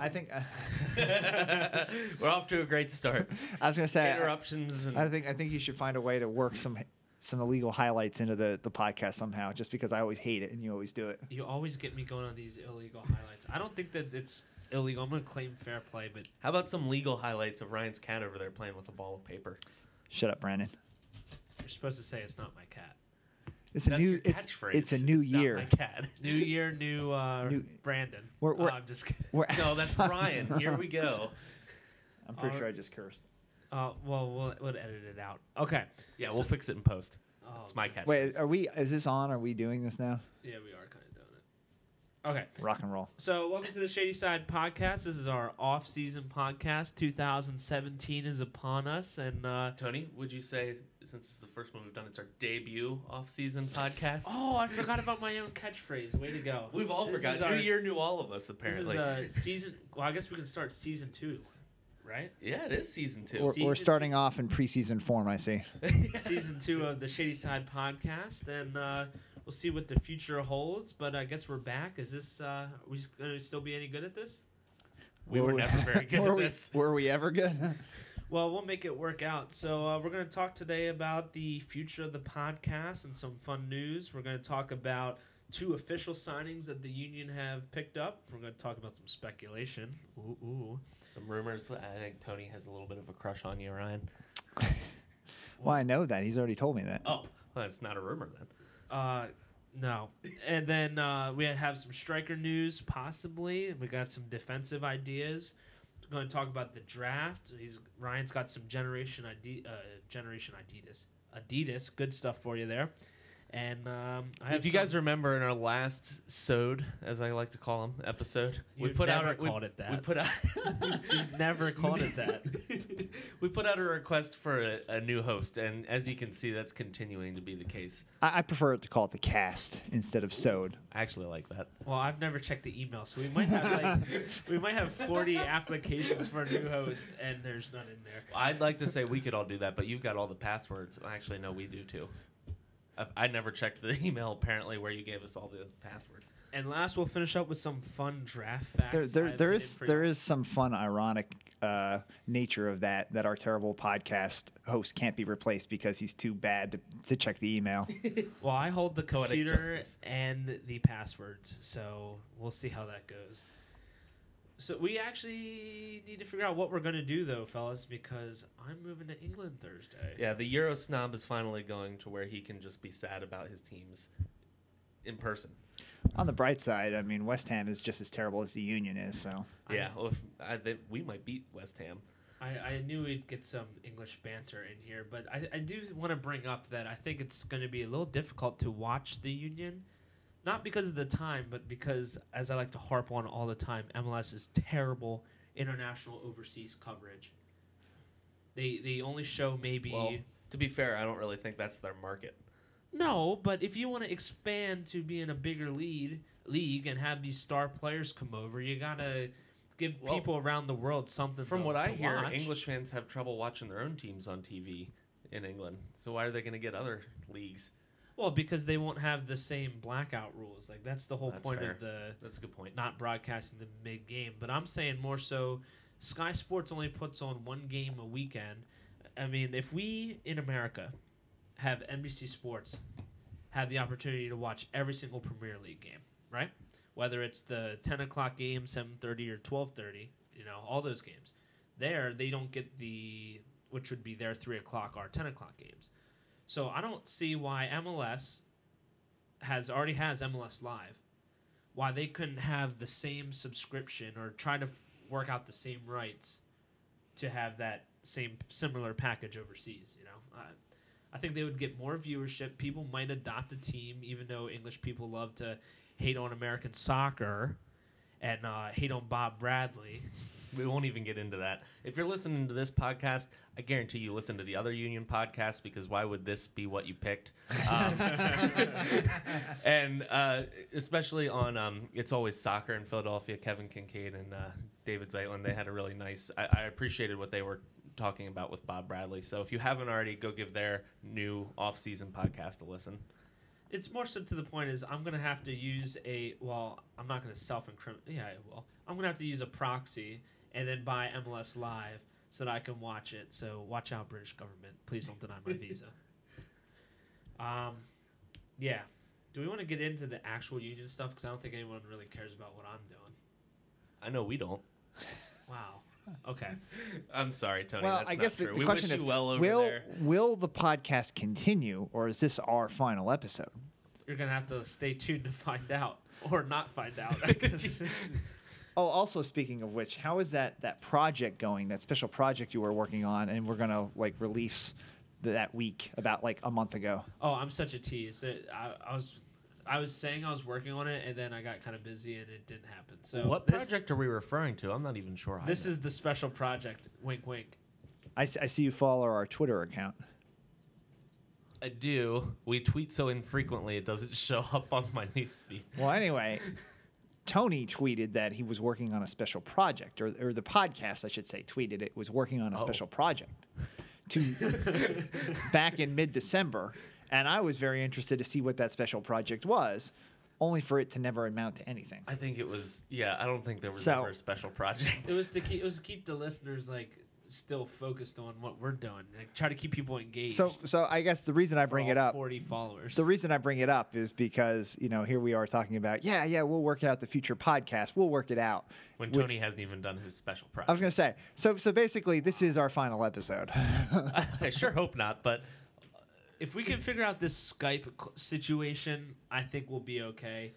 I think uh, We're off to a great start. I was gonna say I- Interruptions and I think I think you should find a way to work some some illegal highlights into the the podcast somehow. Just because I always hate it and you always do it. You always get me going on these illegal highlights. I don't think that it's illegal. I'm gonna claim fair play, but how about some legal highlights of Ryan's cat over there playing with a ball of paper? Shut up, Brandon. you're supposed to say it's not my cat. It's a new your it's, catchphrase. it's a new It's not year. my cat. New year, new, uh, New- Brandon. We're- we're- Oh, I'm just kidding. We're, No, that's Brian. Here we go. I'm pretty Uh, sure I just cursed. Uh, well, we'll we'll edit it out. Okay. Yeah, we'll fix it in post. Oh, It's my cat. Wait, are we? Is this on? Are we doing this now? Yeah, we are kind of doing it. Okay. Rock and roll. So, welcome to the Shady Side Podcast. This is our off-season podcast. 2017 is upon us, and uh, Tony, would you say since it's the first one we've done, it's our debut off-season podcast? oh, I forgot about my own catchphrase. Way to go! We've all This forgotten. is our- New year, new all of us. This is Apparently, uh, season. Well, I guess we can start season two, right? yeah, it is season 2 We're, Season we're starting off in preseason form. I see. season two of the Shady Side Podcast, and uh, we'll see what the future holds. But I guess we're back. Is this? Uh, are we going to still be any good at this? we were Were we- never very good were at we, this. Were we ever good? Well, we'll make it work out. So, uh, we're going to talk today about the future of the podcast and some fun news. We're going to talk about two official signings that the union have picked up. We're going to talk about some speculation. Ooh, ooh. Some rumors. I think Tony has a little bit of a crush on you, Ryan. well, I know that. He's already told me that. Oh, well, that's not a rumor then. Uh, no. And then uh, we have some striker news, possibly. We got some defensive ideas. We're going to talk about the draft. He's Ryan's got some generation ID, uh, generation Adidas, Adidas, good stuff for you there. And um, I have If you some- guys remember in our last sode, as I like to call them, episode, we You've put out never our, we- called it that. We put out. you never called it that. we put out a request for a, a new host, and as you can see, that's continuing to be the case. I, I prefer to call it the cast instead of sewed. I actually like that. Well, I've never checked the email, so we might have like we might have forty applications for a new host, and there's none in there. I'd like to say we could all do that, but you've got all the passwords. Actually, no, we do too. I, I never checked the email apparently where you gave us all the passwords. And last, we'll finish up with some fun draft facts. There, there, I've there hidden is for there you. is some fun, ironic uh, nature of that. That our terrible podcast host can't be replaced because he's too bad to, to check the email. Well, I hold the Poetic computer justice. and the passwords, so we'll see how that goes. So we actually need to figure out what we're gonna do, though, fellas, because I'm moving to England Thursday. Yeah, the Euro snob is finally going to where he can just be sad about his teams in person. On the bright side, I mean, West Ham is just as terrible as the Union is. So Yeah, well, if, I, they, we might beat West Ham. I, I knew we'd get some English banter in here, but I, I do want to bring up that I think it's going to be a little difficult to watch the Union. Not because of the time, but because, as I like to harp on all the time, MLS is terrible international overseas coverage. They they only show maybe Well, to be fair, I don't really think that's their market. no, but if you want to expand to be in a bigger lead league and have these star players come over, you gotta give Well, people around the world something. From to, what I hear, watch. English fans have trouble watching their own teams on TV in England. So why are they going to get other leagues? Well, because they won't have the same blackout rules. Like that's the whole That's point fair. of the That's a good point. not broadcasting the mid game. But I'm saying more so, Sky Sports only puts on one game a weekend. I mean, if we in America have NBC Sports have the opportunity to watch every single Premier League game, right? Whether it's the 10 o'clock game, 7:30 or 12:30, you know, all those games. There, they don't get the which would be their three o'clock or 10 o'clock games. So I don't see why MLS has already has MLS Live, why they couldn't have the same subscription or try to f- work out the same rights to have that same similar package overseas. You know, I, I think they would get more viewership. People might adopt a team, even though English people love to hate on American soccer and uh, hate on Bob Bradley. We won't even get into that. If you're listening to this podcast, I guarantee you listen to the other Union podcasts because why would this be what you picked? Um, and uh, especially on um, It's Always Soccer in Philadelphia, Kevin Kinkead and uh, David Zeitlin, they had a really nice. I, I appreciated what they were talking about with Bob Bradley. So if you haven't already, go give their new off-season podcast a listen. it's more so to the point is I'm gonna have to use a well, I'm not gonna self incriminate. Yeah, I will. I'm gonna have to use a proxy and then buy MLS Live so that I can watch it. So watch out, British government. Please don't deny my visa. Um, yeah. Do we want to get into the actual union stuff? Because I don't think anyone really cares about what I'm doing. I know we don't. Wow. Okay. I'm sorry, Tony. well, that's I not guess the, true. the we question is, well over will there. will the podcast continue, or is this our final episode? You're gonna have to stay tuned to find out, or not find out. I guess. Oh, also speaking of which, how is that that project going? That special project you were working on, and we're gonna like release th- that week about like a month ago. Oh, I'm such a tease. That I, I was, I was saying I was working on it, and then I got kind of busy, and it didn't happen. So what this, project are we referring to? I'm not even sure. I This know. is the special project. Wink, wink. I, s- I see you follow our Twitter account. I do. We tweet so infrequently it doesn't show up on my newsfeed. Well, anyway, Tony tweeted that he was working on a special project, or, or the podcast, I should say, tweeted it was working on a Oh. special project to back in mid December. And I was very interested to see what that special project was, only for it to never amount to anything. I think it was. Yeah, I don't think there was So- ever a special project. It was to keep. It was to keep the listeners like still focused on what we're doing. Like try to keep people engaged. So, so I guess the reason I bring it up, Forty followers. the reason I bring it up is because you know here we are talking about, yeah, yeah, we'll work out the future podcast, we'll work it out. when which- Tony hasn't even done his special project. I was gonna say, so so basically, this is our final episode. I sure hope not, but uh, if we can figure out this Skype situation, I think we'll be okay.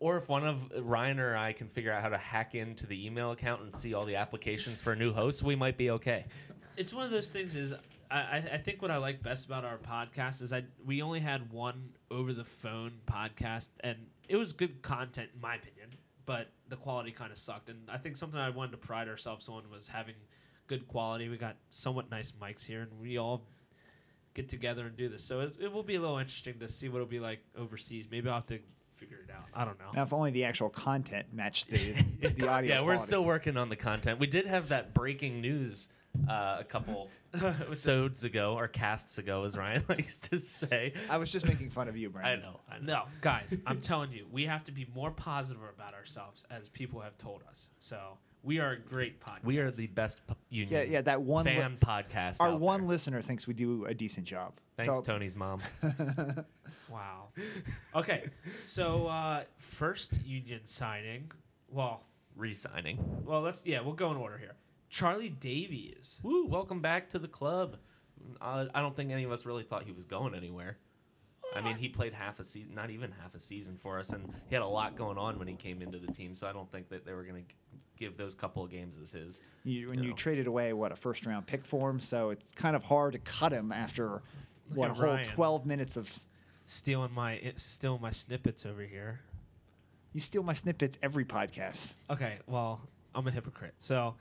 Or if one of uh, Ryan or I can figure out how to hack into the email account and see all the applications for a new host, we might be okay. it's one of those things is I, I I think what I like best about our podcast is I we only had one over the phone podcast and it was good content in my opinion, but the quality kind of sucked. And I think something I wanted to pride ourselves on was having good quality. We got somewhat nice mics here, and we all get together and do this. So it, it will be a little interesting to see what it'll be like overseas. Maybe I'll have to figure it out. I don't know. now, if only the actual content matched the the audio. yeah, we're quality. still working on the content. We did have that breaking news uh, a couple sods ago, or casts ago, as Ryan likes to say. I was just making fun of you, I Brandon. know. I know. No, guys, I'm telling you, we have to be more positive about ourselves, as people have told us. So we are a great podcast. We are the best p- union. Yeah, yeah, that one li- fan podcast. Our out one there. listener thinks we do a decent job. Thanks, So- Tony's mom. wow. Okay, so uh, first union signing. Well, Resigning. well, let's yeah, we'll go in order here. Charlie Davies. Woo! Welcome back to the club. Uh, I don't think any of us really thought he was going anywhere. I mean, he played half a season, not even half a season for us, and he had a lot going on when he came into the team. So I don't think that they were going to give those couple of games as his. You, when You you traded away what a first round pick for him, so it's kind of hard to cut him after what a whole Ryan. twelve minutes of. Stealing my stealing my snippets over here. You steal my snippets every podcast. Okay, well, I'm a hypocrite. So,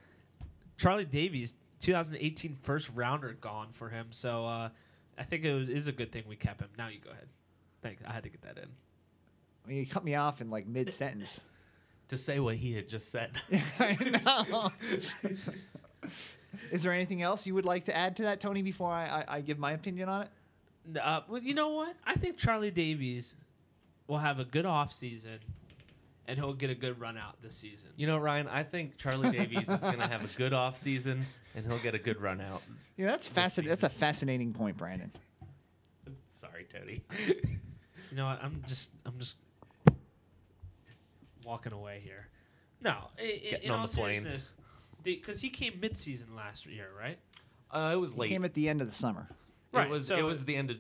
Charlie Davies, 2018 first rounder gone for him. So, uh, I think it was, is a good thing we kept him. Now you go ahead. Thanks. I had to get that in. I mean, you cut me off in like mid sentence. To say what he had just said. I know. Is there anything else you would like to add to that, Tony? Before I, I, I give my opinion on it. Uh, well, you know what? I think Charlie Davies will have a good off season, and he'll get a good run out this season. You know, Ryan, I think Charlie Davies is going to have a good off season, and he'll get a good run out. You know, that's fascinating. That's a fascinating point, Brandon. Sorry, Tony. You know what? I'm just I'm just walking away here. No, i- i- in on all the plane. seriousness, because he came mid-season last year, right? Uh, it was late. He came at the end of the summer. Right. it was. so- it was the end of.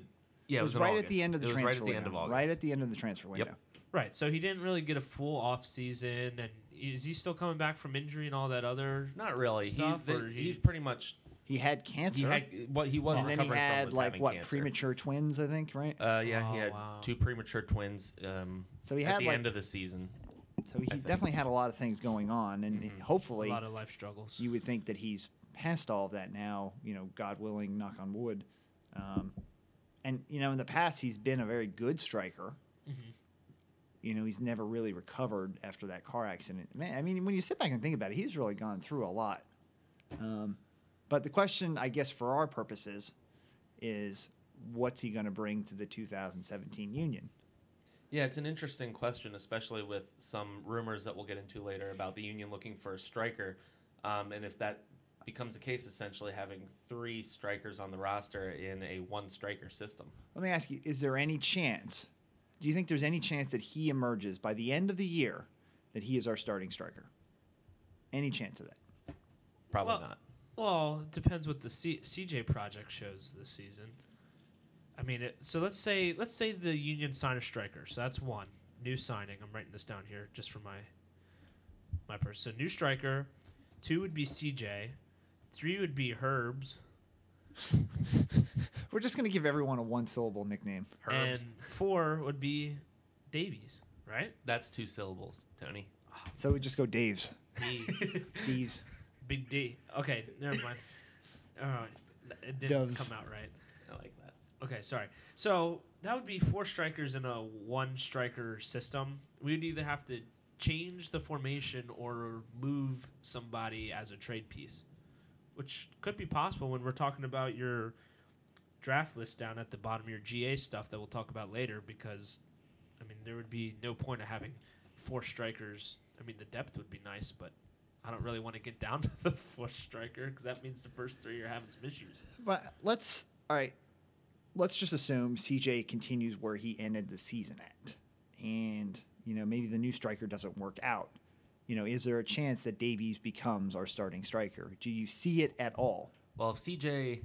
Yeah, it was, in right at August. the end of the it was transfer right at the window. end of August. Right at the end of the transfer window. Right. So he didn't really get a full off season, and is he still coming back from injury and all that other? Not really. Stuff, he's, or he- he's pretty much. He had cancer. He had what he was and then he from had was like having what cancer. premature twins, I think, right? Uh, yeah, he Oh, had wow. two premature twins. Um, So he at had the like end of the season. So he definitely had a lot of things going on, and Mhm. A lot of life struggles. you would think that he's past all of that now. You know, God willing, knock on wood. Um, and you know, in the past, he's been a very good striker. Mhm. You know, he's never really recovered after that car accident. Man, I mean, when you sit back and think about it, he's really gone through a lot. Um, but the question, I guess, for our purposes, is what's he going to bring to the 2017 Union? Yeah, it's an interesting question, especially with some rumors that we'll get into later about the Union looking for a striker. Um, and if that becomes the case, essentially having three strikers on the roster in a one striker system. Let me ask you: Is there any chance? Do you think there's any chance that he emerges by the end of the year that he is our starting striker? Any chance of that? Probably Well- not. Well, it depends what the C- CJ project shows this season. I mean, it, so let's say let's say the Union sign a striker. So that's one new signing. I'm writing this down here just for my my person. So new striker. Two would be CJ. Three would be Herbs. We're just going to give everyone a one-syllable nickname. Herbs. And four would be Davies, right? That's two syllables, Tony. So we just go Dave's. D. D's. Big D. Okay, never mind. All right. It didn't Doves. come out right. Okay, sorry. So that would be four strikers in a one striker system. We'd either have to change the formation or move somebody as a trade piece, which could be possible when we're talking about your draft list down at the bottom of your GA stuff that we'll talk about later. Because, I mean, there would be no point of having four strikers. I mean, the depth would be nice, but I don't really want to get down to the fourth striker because that means the first three are having some issues. But let's all right. Let's just assume CJ continues where he ended the season at, and you know maybe the new striker doesn't work out. You know, is there a chance that Davies becomes our starting striker? Do you see it at all? Well, if CJ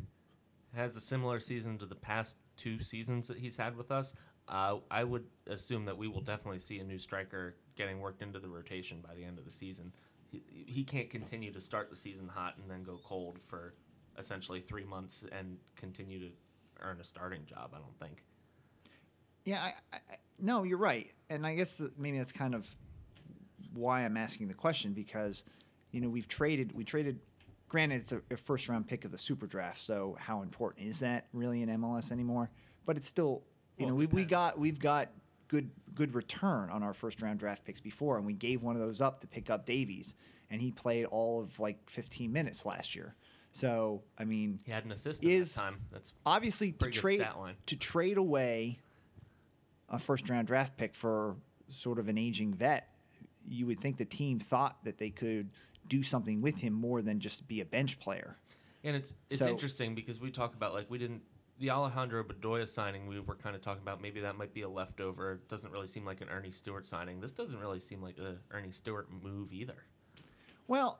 has a similar season to the past two seasons that he's had with us, uh, I would assume that we will definitely see a new striker getting worked into the rotation by the end of the season. He, he can't continue to start the season hot and then go cold for essentially three months and continue to earn a starting job. I don't think. Yeah, I, I, no, you're right, and I guess that maybe that's kind of why I'm asking the question because you know we've traded we traded. Granted, it's a, a first round pick of the super draft, so how important is that really in MLS anymore? But it's still, you Well, know, we, we got we've got good good return on our first round draft picks before, and we gave one of those up to pick up Davies, and he played all of like 15 minutes last year. So I mean, He had an assist Is- that time. That's obviously to trade to trade away a first round draft pick for sort of an aging vet, you would think the team thought that they could do something with him more than just be a bench player. And it's it's So- interesting because we talk about like we didn't the Alejandro Bedoya signing. We were kind of talking about maybe that might be a leftover. It doesn't really seem like an Earnie Stewart signing. This doesn't really seem like a Earnie Stewart move either. Well,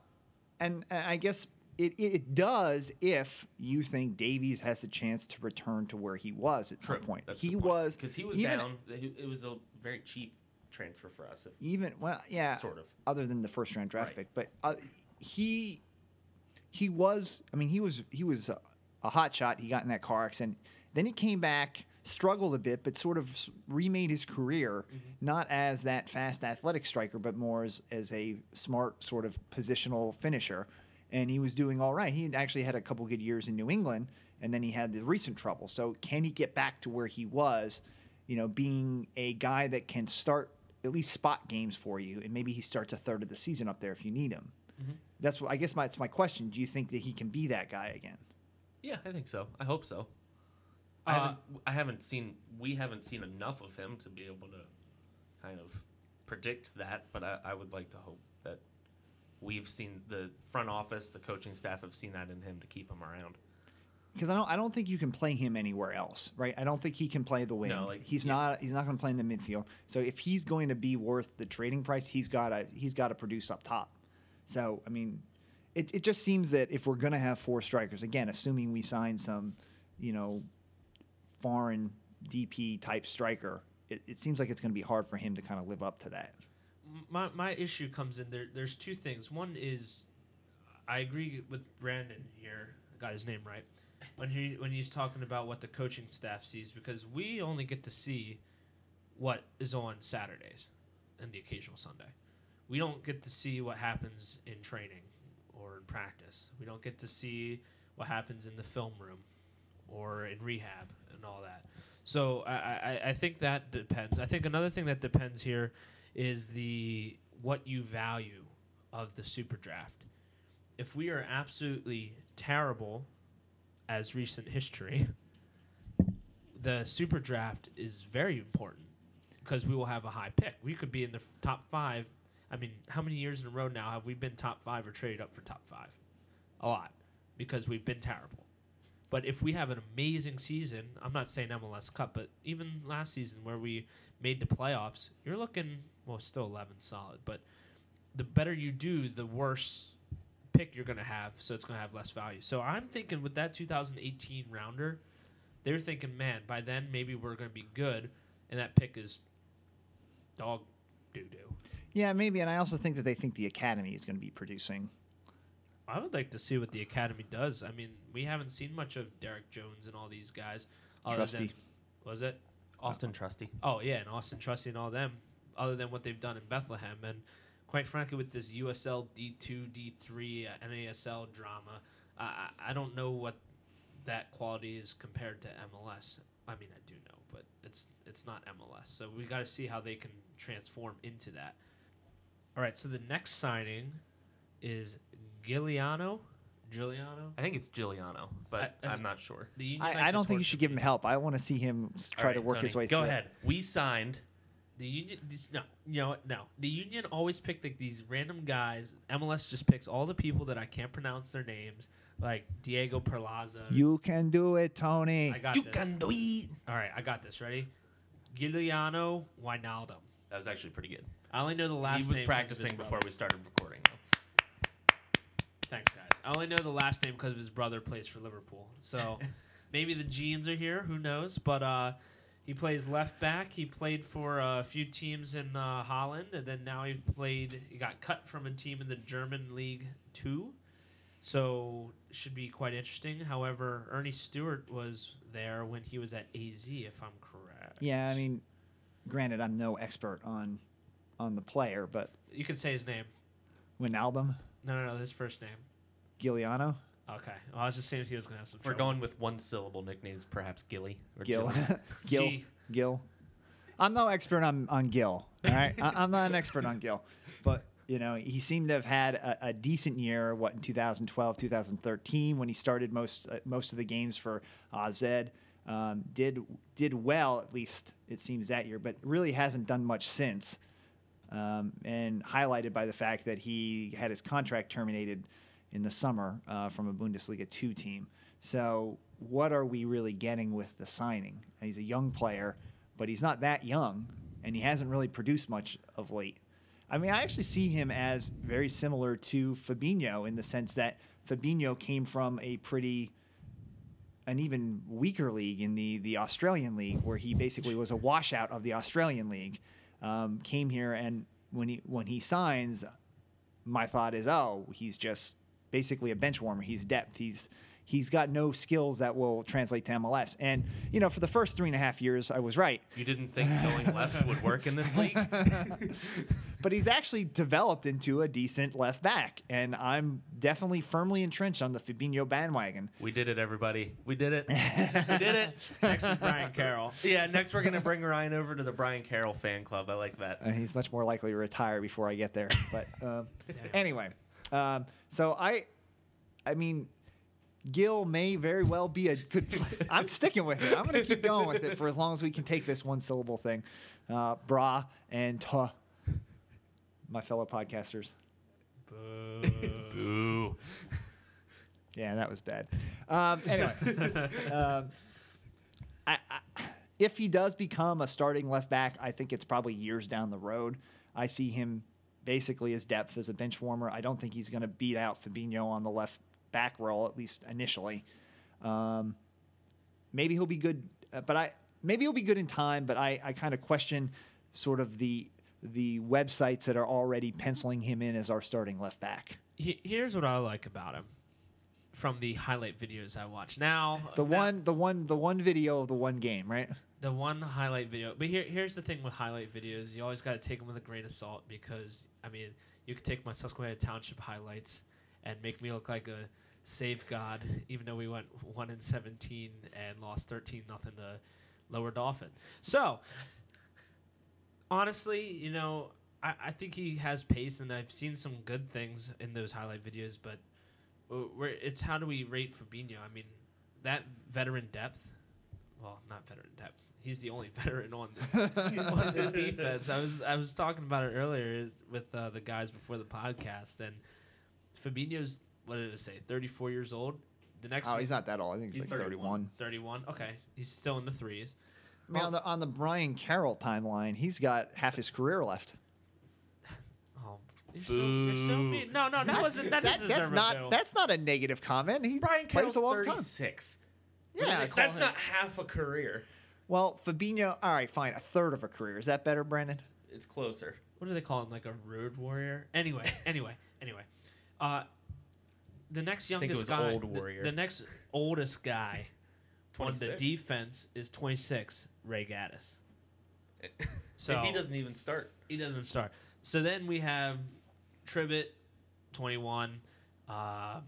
and, and I guess it, it does if you think Davies has a chance to return to where he was at some point. That's he was because he was even, down. It was a very cheap transfer for us. Even well, yeah, Sort of. other than the first round draft Right. pick, but uh, he he was. I mean, he was he was a, a hot shot. He got in that car accident. Then he came back, struggled a bit, but sort of remade his career, not as that fast athletic striker, but more as, as a smart sort of positional finisher. And he was doing all right. He actually had a couple good years in New England, and then he had the recent trouble. So can he get back to where he was? You know, being a guy that can start at least spot games for you, and maybe he starts a third of the season up there if you need him. That's what I guess. My, it's my question. Do you think that he can be that guy again? yeah, I think so. I hope so. I Uh, haven't. I haven't seen. We haven't seen enough of him to be able to kind of predict that. But I, I would like to hope that we've seen the front office, the coaching staff have seen that in him to keep him around. because I don't I don't think you can play him anywhere else, right? I don't think he can play the wing. No, like, he's yeah. not he's not going to play in the midfield. So if he's going to be worth the trading price, he's got to he's got to produce up top. So I mean, it it just seems that if we're going to have four strikers, again, assuming we sign some, you know, foreign DP type striker, it, it seems like it's going to be hard for him to kind of live up to that. My my issue comes in there. There's two things. One is, I agree with Brandon here. I got his name right when he when he's talking about what the coaching staff sees because we only get to see what is on Saturdays and the occasional Sunday. We don't get to see what happens in training or in practice. We don't get to see what happens in the film room or in rehab and all that. So I, I, I think that depends. I think another thing that depends here is the what you value of the super draft. If we are absolutely terrible, as recent history, the super draft is very important because we will have a high pick. We could be in the f- top five. I mean, how many years in a row now have we been top five or traded up for top five? A lot because we've been terrible. But if we have an amazing season, I'm not saying MLS Cup, but even last season where we made the playoffs, you're looking well, still 11 solid, but the better you do, the worse pick you're going to have, so it's going to have less value. So I'm thinking with that 2018 rounder, they're thinking, man, by then maybe we're going to be good, and that pick is dog doo doo. Yeah, maybe. And I also think that they think the academy is going to be producing. I would like to see what the academy does. I mean, we haven't seen much of Derrick Jones and all these guys. other Trusty. than- was it? Auston Trusty. Oh yeah, and Auston Trusty and all them, other than what they've done in Bethlehem, and quite frankly, with this USL D two D three uh, NASL drama, I I I don't know what that quality is compared to MLS. I mean, I do know, but it's it's not MLS. So we got to see how they can transform into that. All right, so the next signing is Giuliano. Giuliano. I think it's Giuliano, but I- I- I, am not sure. I, I don't think you should give him help. I want to see him s- try All to work Tony, his way Go through. ahead. We signed. The union, this, no, you know what? No, the union always pick like these random guys. MLS just picks all the people that I can't pronounce their names, like Diego Perlaza. You can do it, Tony. I got You this. can do it. All right, I got this. Ready? Giuliano Wijnaldum. That was actually pretty good. I only know the last. Name. He was name 'cause of his practicing before we started recording. Though. Thanks, guys. I only know the last name because his brother plays for Liverpool. So maybe the genes are here. Who knows? But uh, he plays left back. He played for a few teams in uh, Holland, and then now he played. He got cut from a team in the German League Two. So should be quite interesting. However, Earnie Stewart was there when he was at AZ, if I'm correct. Yeah, I mean, granted, I'm no expert on on the player, but you can say his name. Wijnaldum, No, no, no. His first name. Giuliano, Okay. Well, I was just saying if he was gonna have some. If we're trouble. going with one syllable nicknames, perhaps Gilly or Gil, Gil, G. Gil. I'm no expert on on Gil. All right, I, I'm not an expert on Gil, but you know he seemed to have had a, a decent year. What in 2012, 2013, when he started most uh, most of the games for AZ, um, did did well at least it seems that year, but really hasn't done much since. Um, and highlighted by the fact that he had his contract terminated in the summer uh, from a Bundesliga 2 team. So, what are we really getting with the signing? He's a young player, but he's not that young, and he hasn't really produced much of late. I mean, I actually see him as very similar to Fabinho in the sense that Fabinho came from a pretty an even weaker league in the the Australian league, where he basically was a washout of the Australian league. Um, came here, and when he when he signs, my thought is, oh, he's just basically a bench warmer. He's depth. He's he's got no skills that will translate to MLS. And you know, for the first three and a half years, I was right. You didn't think going left would work in this league? But he's actually developed into a decent left back, and I'm definitely firmly entrenched on the Fabinho bandwagon. We did it, everybody. We did it. we did it. Next is Brian Carroll. Yeah, next we're gonna bring Ryan over to the Brian Carroll fan club. I like that. Uh, he's much more likely to retire before I get there. But um, anyway, um, so I, I mean, Gil may very well be a good. I'm sticking with it. I'm going to keep going with it for as long as we can take this one syllable thing. Uh, bra and tuh, my fellow podcasters. Boo. Yeah, that was bad. Um, anyway, um, I, I, if he does become a starting left back, I think it's probably years down the road. I see him basically as depth as a bench warmer. I don't think he's going to beat out Fabinho on the left back role, at least initially. Um, maybe he'll be good, uh, but I maybe he'll be good in time. But I, I kind of question sort of the the websites that are already penciling him in as our starting left back. He- Here's what I like about him from the highlight videos I watch. Now, The now- one, the one, the one video of the one game, right? The one highlight video. But here, here's the thing with highlight videos: you always got to take them with a grain of salt because I mean, you could take my Susquehanna Township highlights and make me look like a save god, even though we went one in seventeen and lost thirteen nothing to Lower Dauphin. So, honestly, you know, I, I think he has pace, and I've seen some good things in those highlight videos. But uh, we're, it's how do we rate Fabinho? I mean, that veteran depth well, not veteran depth. He's the only veteran on the, on the defense. I was I was talking about it earlier with uh, the guys before the podcast, and Fabinho's what did it say? Thirty four years old. The next Oh, he's not that old. I think he's, He's like 31. 31. Okay, he's still in the threes. I mean, on the on the Brian Carroll timeline, he's got half his career left. Oh, you're so, you're so mean. No, no, that wasn't that, That- didn't that's deserve a not boo. that's not a negative comment. He Brian plays Carroll's a long time. 36. Yeah. That's not half a career. Well, Fabinho. All right, fine. A third of a career. Is that better, Brandon? It's closer. what do they call him? Like a road warrior? Anyway, anyway, anyway. Uh, the next think it youngest was guy, old the- warrior. The, next oldest guy on the 26. defense is 26, Ray Gaddis. So So he doesn't even start. he doesn't start. So then we have Tribbett, 21. Uh,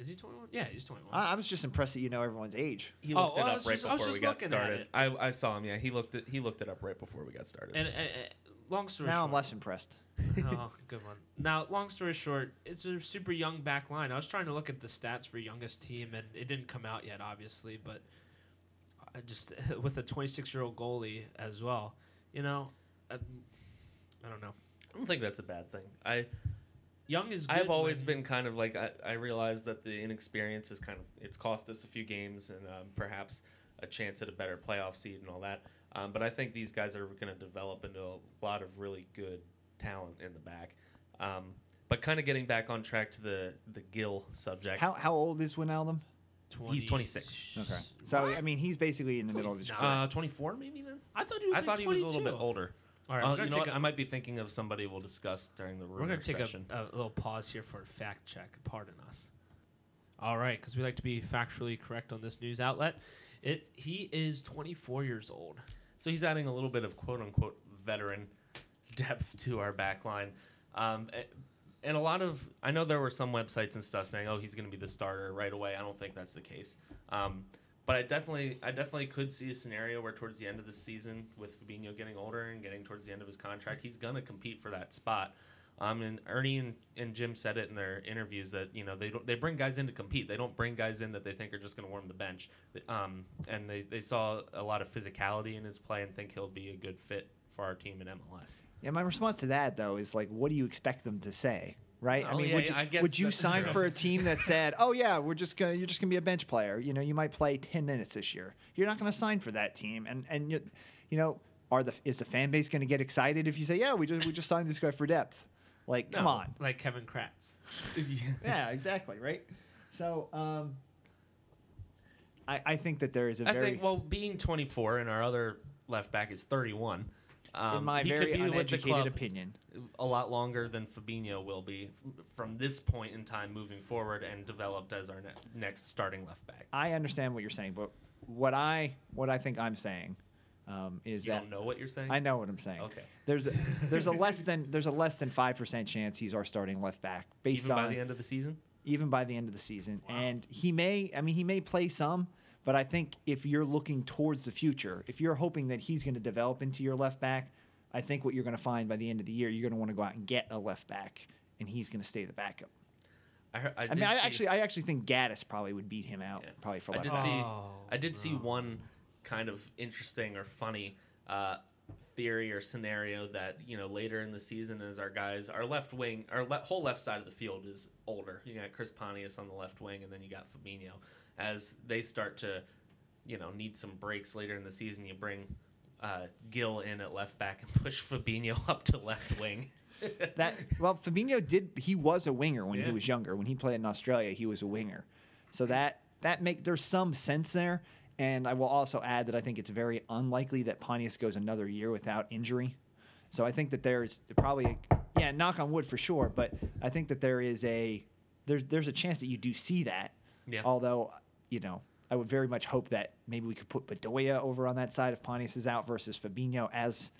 is he 21? Yeah, he's 21. I, I was just impressed that you know everyone's age. He Oh, looked well, I it was up right just- I was before we just got looking at started. it. I, I saw him. Yeah, he looked it. He looked it up right before we got started. and uh, uh, long story Now short, I'm less impressed. oh, good one. Now, long story short, it's a super young back line. I was trying to look at the stats for youngest team, and it didn't come out yet, obviously. But I just with a 26 year old goalie as well, you know, I, I don't know. I don't think that's a bad thing. I Young is. Good I've always when- been kind of like I, I realize that the inexperience is kind of it's cost us a few games and um, perhaps a chance at a better playoff seed and all that. Um, but I think these guys are going to develop into a lot of really good talent in the back. Um, but kind of getting back on track to the the Gill subject. How how old is Wijnaldum? 20 He's 26. Okay. So What? I mean, he's basically in the No, middle of he's his career. uh, 24 maybe then? I thought he was. I like thought he was a little bit older. All right, Uh, you know what? a- I might be thinking of somebody we'll discuss during the We're rumor going to take a, a little pause here for a fact check. Pardon us. All right, because we like to be factually correct on this news outlet. It he is 24 years old. So he's adding a little bit of quote unquote veteran depth to our back line. Um, a- and a lot of, I know there were some websites and stuff saying, oh, he's going to be the starter right away. I don't think that's the case. Um, but I definitely, I definitely could see a scenario where towards the end of the season, with Fabinho getting older and getting towards the end of his contract, he's to compete for that spot. Um, and Earnie and, and Jim said it in their interviews that you know they they bring guys in to compete. They don't bring guys in that they think are just going to warm the bench. Um, and they, they saw a lot of physicality in his play and think he'll be a good fit for our team in MLS. Yeah, my response to that though is like, what do you expect them to say? Right? I Oh, mean, yeah, would you, I guess would you sign true. for a team that said, "Oh yeah, we're just gonna, you're just gonna be a bench player. You know, you might play ten minutes this year. You're not gonna sign for that team." And and you, you know, are the is the fan base gonna get excited if you say, "Yeah, we just we just signed this guy for depth"? Like, come on. Like Kevin Kratz. Yeah, exactly. Right. So, um, I I think that there is a I very think well, being 24 and our other left back is 31. Um, in my very could be with the uneducated opinion. A lot longer than Fabinho will be f- from this point in time moving forward and developed as our ne- next starting left back. I understand what you're saying, but what I what I think I'm saying um, is You that don't know what you're saying? I know what I'm saying. Okay. There's a, there's a less than there's a less than five percent chance he's our starting left back based Even by on the end of the season? even by the end of the season. And he may I mean he may play some, but I think if you're looking towards the future, if you're hoping that he's going to develop into your left back, I think what you're going to find by the end of the year, you're going to want to go out and get a left back, and he's going to stay the backup. I, heard, I, I, mean, I actually I actually think Gaddis probably would beat him out Yeah. probably for I left did back. see. Oh, I did see one kind of interesting or funny uh, theory or scenario that you know later in the season, as our guys, our left wing, our le- whole left side of the field is older. You got Chris Pontius on the left wing, and then you got Fabinho. As they start to, you know, need some breaks later in the season, you bring uh, Gill in at left back and push Fabinho up to left wing. That well, Fabinho did. He was a winger when he was younger. When he played in Australia, he was a winger. So that that make there's some sense there. And I will also add that I think it's very unlikely that Pontius goes another year without injury. So I think that there's probably yeah, knock on wood for sure. But I think that there is a there's there's a chance that you do see that. Yeah. Although you know. I would very much hope that maybe we could put Bedoya over on that side if Pontius is out versus Fabinho as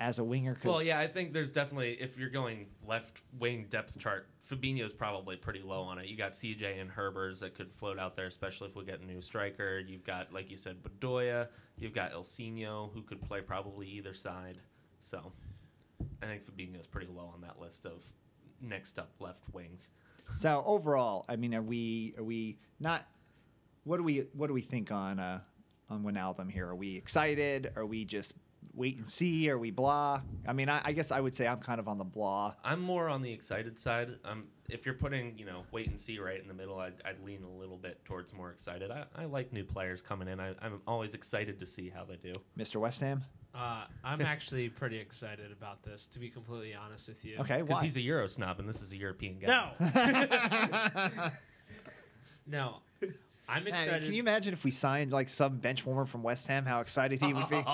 as a winger. 'cause- Well, yeah, I think there's definitely if you're going left wing depth chart, Fabinho's probably pretty low on it. You got CJ and Herbers that could float out there, especially if we get a new striker. You've got, like you said, Bedoya. You've got Ilsinho, who could play probably either side. So, I think Fabinho's pretty low on that list of next up left wings. So overall, I mean, are we are we not? What do we what do we think on uh, on Wijnaldum here? Are we excited? Are we just wait and see? Are we blah? I mean, I, I guess I would say I'm kind of on the blah. I'm more on the excited side. Um, if you're putting, you know, wait and see right in the middle, I'd, I'd lean a little bit towards more excited. I, I like new players coming in. I, I'm always excited to see how they do. Mr. West Ham. Uh, I'm actually pretty excited about this, to be completely honest with you. Okay, Because he's a Euro snob and this is a European guy. No, no. I'm Hey, excited. Can you imagine if we signed like some bench warmer from West Ham? How excited he would be.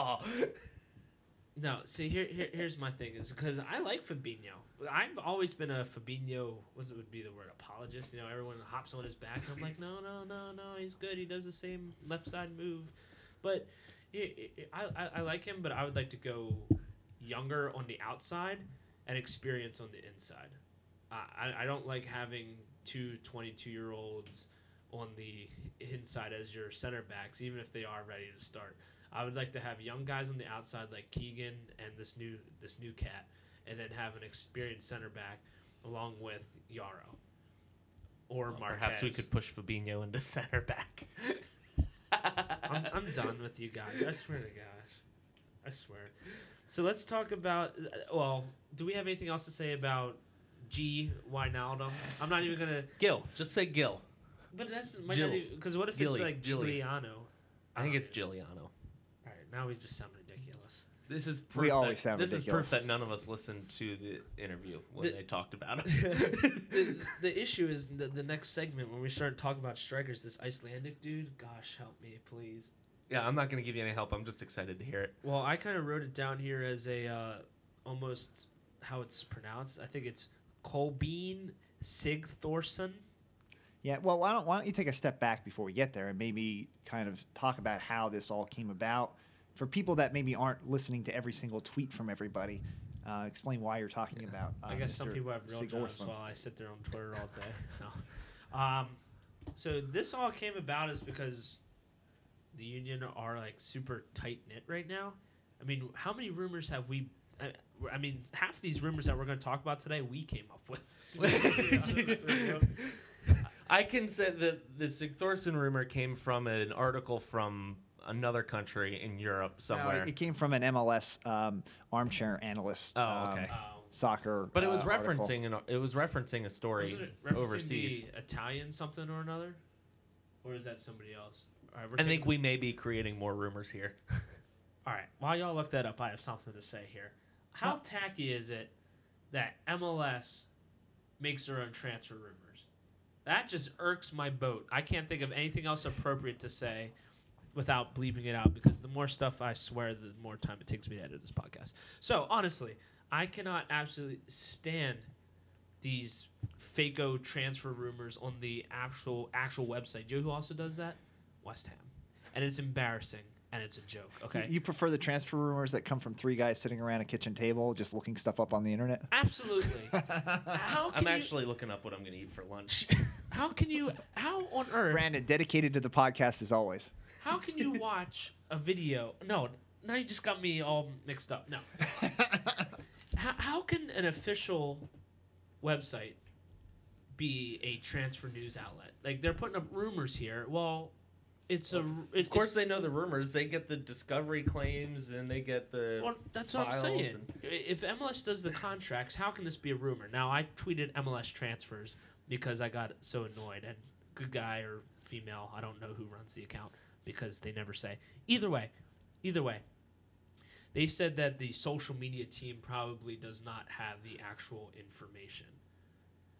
No, see here, here here's my thing is because I like Fabinho. I've always been a Fabinho. What would be the word? Apologist. You know, everyone hops on his back. And I'm like, no, no, no, no. He's good. He does the same left side move, but i i I, I like him. But I would like to go younger on the outside and experience on the inside. I I, I don't like having two 22 year olds on the inside as your center backs, even if they are ready to start. I would like to have young guys on the outside like Keegan and this new this new cat, and then have an experienced center back along with Yaro or Well, Marquez. Perhaps we could push Fabinho into center back. I'm, I'm done with you guys. I swear to gosh, I swear. So let's talk about. Well, do we have anything else to say about G Wijnaldum? I'm not even gonna. Gil, just say Gil. But that's because what if Gilly, it's like Gilly. Giuliano? I think it's know. Giuliano. All right, now we just sound ridiculous. This is proof We always that, sound This ridiculous. is proof that none of us listened to the interview when The- they talked about the, it. the issue is the, the next segment when we start talking about strikers. This Icelandic dude, gosh help me, please. yeah, I'm not going to give you any help. I'm just excited to hear it. Well, I kind of wrote it down here as a uh, almost how it's pronounced. I think it's Kolbeinn Sigthorsson. Yeah, well, why don't why don't you take a step back before we get there and maybe kind of talk about how this all came about for people that maybe aren't listening to every single tweet from everybody. Uh, explain why you're talking about. Uh, I guess some people have real jobs Sigurdsson. while I sit there on Twitter all day. So, um, so this all came about is because the union are like super tight knit right now. I mean, how many rumors have we? I, I mean, half these rumors that we're going to talk about today, we came up with. I can say that the Sigthorsson rumor came from an article from another country in Europe No, somewhere. it came from an MLS um, armchair analyst. Oh, um, okay. Oh. soccer. but it was uh, referencing an, it was referencing a story it referencing overseas. the Italian something or another, or is that somebody else? All right, we're I think taking- we may be creating more rumors here. All right, while y'all look that up, I have something to say here. How tacky is it that MLS makes their own transfer rumors? That just irks my boat. I can't think of anything else appropriate to say without bleeping it out because the more stuff I swear, the more time it takes me to edit this podcast. So honestly, I cannot absolutely stand these fako transfer rumors on the actual actual website. Do You know who also does that? West Ham, and it's embarrassing and it's a joke. Okay, You prefer the transfer rumors that come from three guys sitting around a kitchen table just looking stuff up on the internet? absolutely. How can I'm you, actually looking up what I'm going to eat for lunch. How can you? How on earth? Brandon, dedicated to the podcast as always. How can you watch a video? No, now you just got me all mixed up. No. how, how can an official website be a transfer news outlet? Like they're putting up rumors here. Well, it's a. It, of course, they know the rumors. They get the discovery claims and they get the. Well, that's what I'm files saying. and- If MLS does the contracts, how can this be a rumor? Now, I tweeted MLS transfers because I got so annoyed. And good guy or female, I don't know who runs the account because they never say. Either way, either way, they said that the social media team probably does not have the actual information.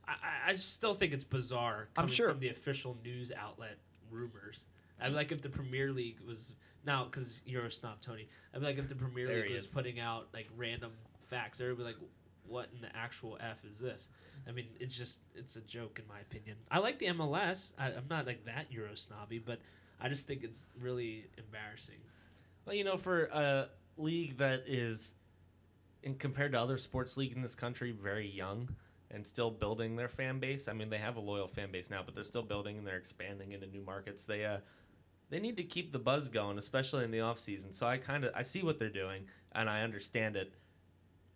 I, I, I still think it's bizarre I'm coming sure- from the official news outlet rumors. I'd like if the Premier League was now because you're a snob, Tony. I'd be like if the Premier There League was is. putting out like random facts. Everybody like, "What in the actual f is this?" I mean, it's just it's a joke in my opinion. I like the MLS. I, I'm not like that Euro snobby, but I just think it's really embarrassing. Well, you know, for a league that is, in compared to other sports league in this country, very young and still building their fan base. I mean, they have a loyal fan base now, but they're still building and they're expanding into new markets. They uh, they need to keep the buzz going, especially in the off season. So I kind of I see what they're doing and I understand it.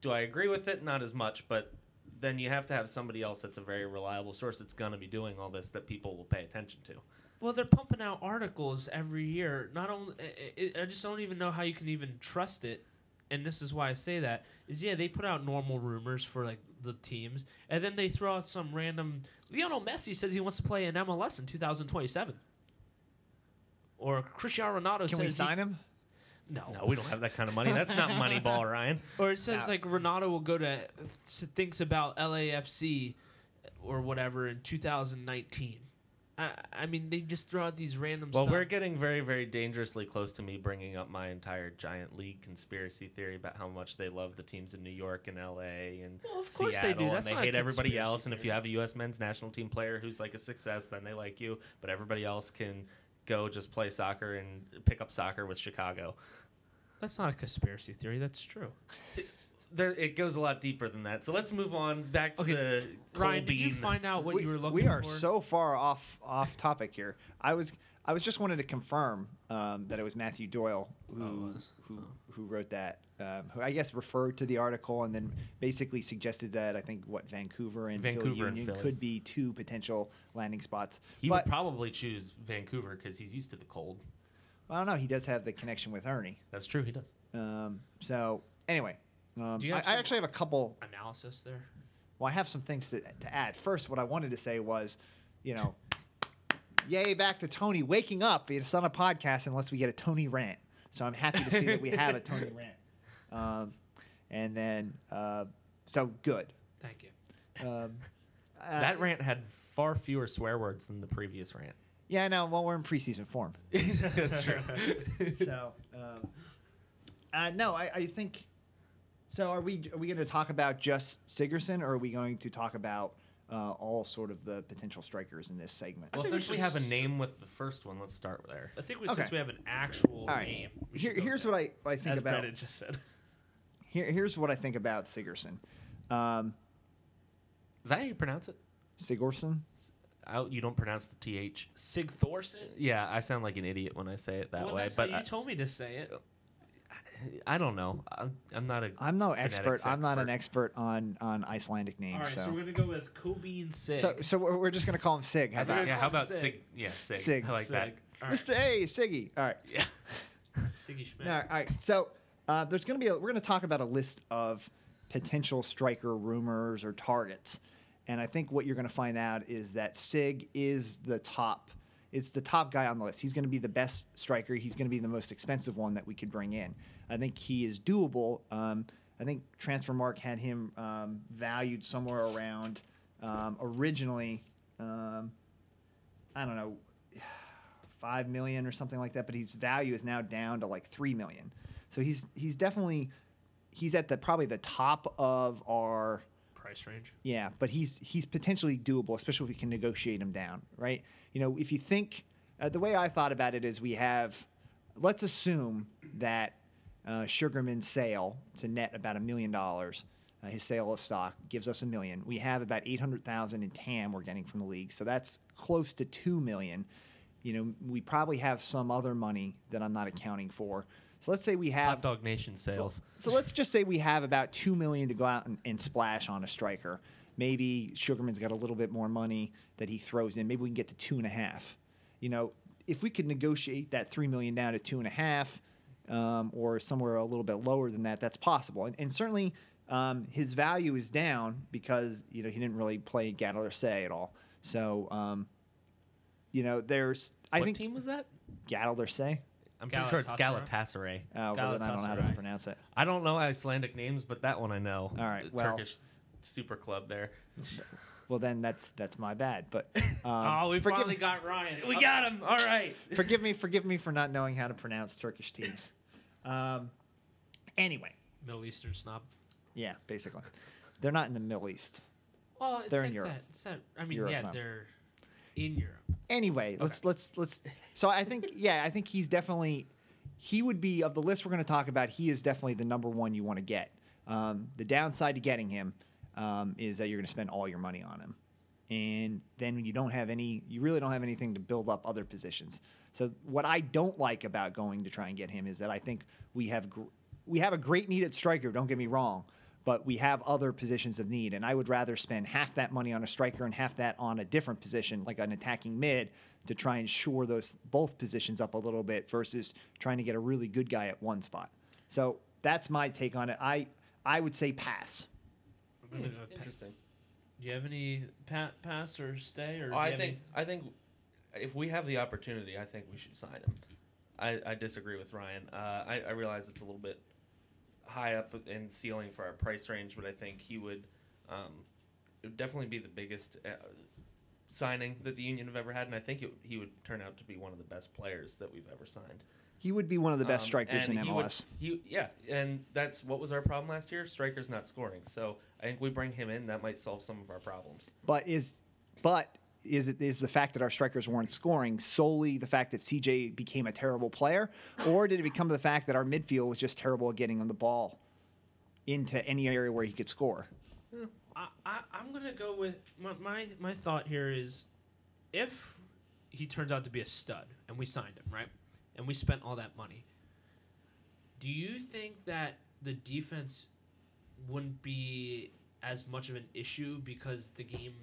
Do I agree with it? Not as much, but then you have to have somebody else that's a very reliable source that's going to be doing all this that people will pay attention to. Well, they're pumping out articles every year. Not only, I, I I just don't even know how you can even trust it. And this is why I say that is yeah, they put out normal rumors for like the teams, and then they throw out some random. Lionel Messi says he wants to play in MLS in 2027. Or Cristiano Ronaldo Can says we he- sign him? No, No, we don't have that kind of money. That's not Moneyball, Ryan. Or it says No. like Ronaldo will go to thinks about LAFC or whatever in 2019. I, I mean, they just throw out these random. Well, stuff. we're getting very, very dangerously close to me bringing up my entire giant league conspiracy theory about how much they love the teams in New York and L.A. and Well, of course they do. That's and they hate everybody conspiracy else. And if you have a U.S. men's national team player who's like a success, then they like you. But everybody else can go just play soccer and pick up soccer with Chicago. That's not a conspiracy theory. That's true. There, it goes a lot deeper than that. So let's move on back to Okay, the Ryan, did you Kolbeinn- find out what we, you were looking we are for? so far off off topic here. I was I was just wanted to confirm um, that it was Matthew Doyle who Oh, it was. who Oh. who wrote that. Um, who I guess referred to the article and then basically suggested that I think what Vancouver and Philly Vancouver and Union Philly. could be two potential landing spots. He but would probably choose Vancouver because he's used to the cold. I don't know. He does have the connection with Earnie. That's true. He does. Um, so anyway, um, Do you I, have I some- actually have a couple analysis there. Well, I have some things to, to add. First, what I wanted to say was, you know, yay back to Tony waking up. It's not a podcast unless we get a Tony rant. So I'm happy to see that we have a Tony rant. Um, and then, uh, so good. Thank you. Um, uh, that rant had far fewer swear words than the previous rant. Yeah, no. Well, we're in preseason form. That's true. so, um, uh, no, I, I think. So, are we are we going to talk about just Sigerson, or are we going to talk about uh, all sort of the potential strikers in this segment? Well, we since we should have a st- name with the first one, let's start there. I think we, Okay. since we have an actual All right. name. we Here, here's what I, I that, think as about. Brennan just said. Here, here's what I think about Sigerson. Um, Is that how you pronounce it? Sigurdsson. I, you don't pronounce the th. Sig Thorson. Yeah, I sound like an idiot when I say it that well, way, that's but how I, you told me to say it. I don't know. I'm, I'm not a. I'm no phonetics expert. I'm not an expert on on Icelandic names. All right, so, so, we're gonna go with Kolbeinn Sig. so, so we're, we're just gonna call him Sig. How How about about, yeah, how about Sig. Sig? Yeah, Sig. Sig. I like that. Sig. All right. Mr. A Siggy? All right. Yeah. Siggy Schmidt. All right. All right. So uh, there's going to be a, we're going to talk about a list of potential striker rumors or targets, and I think what you're going to find out is that Sig is the top. It's the top guy on the list. He's going to be the best striker. He's going to be the most expensive one that we could bring in. I think he is doable. Um, I think Transfermarkt had him um, valued somewhere around um, originally. Um, I don't know, five million or something like that, but his value is now down to like three million. So he's he's definitely he's at the probably the top of our Price range. yeah, but he's he's potentially doable, especially if we can negotiate him down, right? You know, if you think uh, the way I thought about it is we have, let's assume that uh, Sugarman's sale to net about a million dollars. Uh, his sale of stock gives us a million. We have about eight hundred thousand in TAM we're getting from the league, so that's close to two million. You know, we probably have some other money that I'm not accounting for. So let's say we have Hot Dog Nation sales. so, so let's just say we have about two million to go out and, and splash on a striker. Maybe Sugarman's got a little bit more money that he throws in. Maybe we can get to two and a half. You know, if we could negotiate that three million down to two and a half, um, or somewhere a little bit lower than that, that's possible. And, and certainly, um, his value is down because you know he didn't really play Gatler Say at all. So, um, you know, there's I what think team was that? Gatler Say. I'm pretty sure it's Galatasaray? Galatasaray. Uh, well, then I don't know how to Galatasaray. pronounce it. I don't know Icelandic names, but that one I know. All right, The well- Turkish super club there. Well, then that's that's my bad. But um, oh, we forgive, finally got Ryan. We Up- got him. All right. forgive me, forgive me for not knowing how to pronounce Turkish teams. Um, anyway, Middle Eastern snob. yeah, basically, they're not in the Middle East. Well, it's They're in like Europe. That. It's that. I mean, Euro yeah, snob. they're in Europe. Anyway, let's let's let's. So I think yeah, I think he's definitely he would be of the list we're going to talk about. He is definitely the number one you want to get. Um, the downside to getting him um, is that you're going to spend all your money on him, and then you don't have any. You really don't have anything to build up other positions. So what I don't like about going to try and get him is that I think we have gr- we have a great need at striker. Don't get me wrong, but we have other positions of need. And I would rather spend half that money on a striker and half that on a different position, like an attacking mid, to try and shore those both positions up a little bit versus trying to get a really good guy at one spot. So that's my take on it. I I would say pass. I'm gonna go pa- Interesting. Do you have any pa- pass or stay or? do Oh, I think any- I think if we have the opportunity, I think we should sign him. I, I disagree with Ryan. Uh, I, I realize it's a little bit high up in ceiling for our price range, but I think he would, um, it would definitely be the biggest uh, signing that the Union have ever had, and I think it, he would turn out to be one of the best players that we've ever signed. He would be one of the best Um, strikers in he would- MLS. he, yeah, and that's what was our problem last year. Strikers not scoring. So I think we bring him in. That might solve some of our problems. But is but is it is the fact that our strikers weren't scoring solely the fact that CJ became a terrible player, or did it become the fact that our midfield was just terrible at getting on the ball into any area where he could score? I, I'm gonna go with my, my my thought here is, if he turns out to be a stud and we signed him right, and we spent all that money, do you think that the defense wouldn't be as much of an issue because the game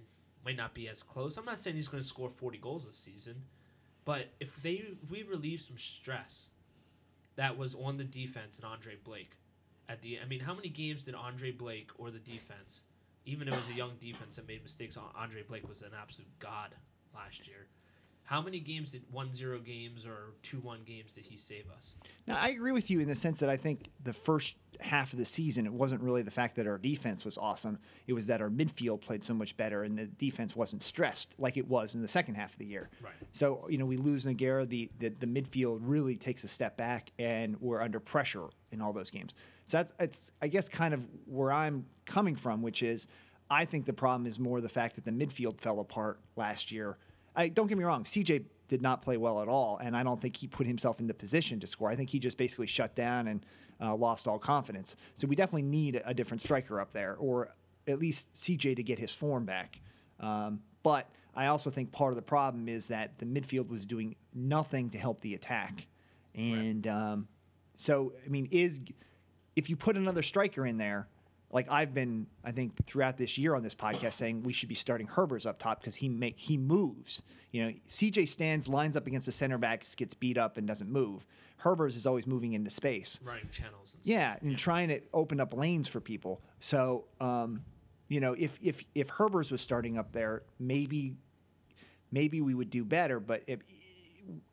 might not be as close? I'm not saying he's going to score 40 goals this season, but if they if we relieve some stress that was on the defense and Andre Blake at the I mean, how many games did Andre Blake or the defense, even it was a young defense that made mistakes, on Andre Blake was an absolute god last year. How many games did 1-0 games or 2-1 games did he save us? Now, I agree with you in the sense that I think the first half of the season, it wasn't really the fact that our defense was awesome. It was that our midfield played so much better and the defense wasn't stressed like it was in the second half of the year. Right. So, you know, we lose Nogueira, the, the, the midfield really takes a step back and we're under pressure in all those games. So that's, it's, I guess, kind of where I'm coming from, which is I think the problem is more the fact that the midfield fell apart last year. I, don't get me wrong, CJ did not play well at all, and I don't think he put himself in the position to score. I think he just basically shut down and uh, lost all confidence. So we definitely need a different striker up there, or at least CJ to get his form back. Um, but I also think part of the problem is that the midfield was doing nothing to help the attack, and um, so I mean, is if you put another striker in there, like I've been, I think throughout this year on this podcast saying we should be starting Herbers up top because he make he moves. You know, CJ stands, lines up against the center backs, gets beat up and doesn't move. Herbers is always moving into space. Running channels. And Yeah, and trying to open up lanes for people. So, um, you know, if if if Herbers was starting up there, maybe maybe we would do better. But if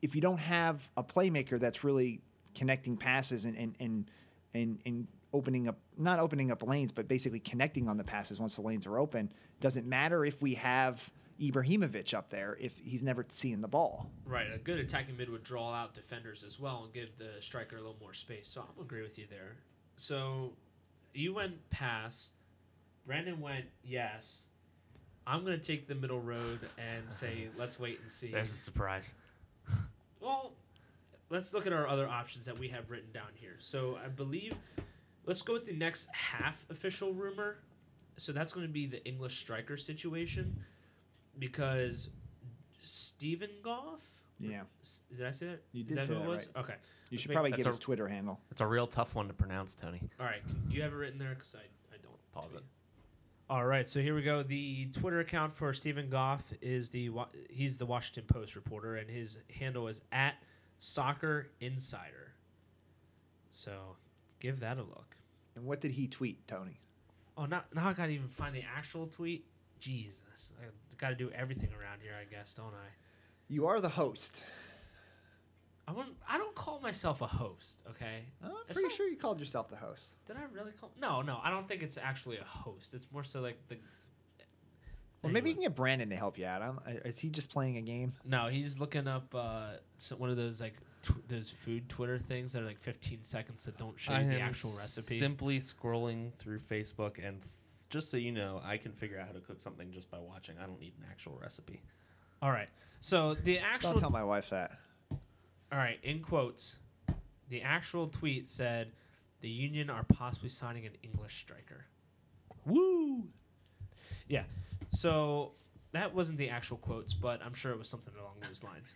if you don't have a playmaker that's really connecting passes and and and and, and opening up not opening up lanes, but basically connecting on the passes once the lanes are open, doesn't matter if we have Ibrahimovic up there if he's never seeing the ball. Right, a good attacking mid would draw out defenders as well and give the striker a little more space. So I'm agree with you there. So you went pass, Brandon went yes. I'm gonna take the middle road and say let's wait and see. There's a surprise. Well, let's look at our other options that we have written down here. So I believe let's go with the next half official rumor. So that's going to be the English striker situation because Steven Goff. Yeah, Did I say that? You Is did that say who it that was? right. Okay. you should Wait, probably get a- his Twitter handle. It's a real tough one to pronounce, Tony. All right. Do you have it written there? Because I, I don't. Pause it. All right. So here we go. The Twitter account for Steven Goff is the he's the Washington Post reporter, and his handle is at Soccer Insider. So give that a look. And what did he tweet, Tony? Oh, now, now I gotta even find the actual tweet. Jesus, I gotta do everything around here, I guess, don't I? You are the host. I wouldn't, I don't call myself a host, okay? Oh, I'm It's pretty not- sure you called yourself the host. Did I really call? No, no, I don't think it's actually a host. It's more so like the. Well, maybe you can get Brandon to help you out. I'm, is he just playing a game? No, he's looking up uh, one of those like tw- those food Twitter things that are like 15 seconds that don't show I you the actual recipe. Simply scrolling through Facebook, and f- just so you know, I can figure out how to cook something just by watching. I don't need an actual recipe. All right, so the actual Don't tell my wife that. All right, in quotes, the actual tweet said the Union are possibly signing an English striker. Woo! Yeah, so that wasn't the actual quotes, but I'm sure it was something along those lines.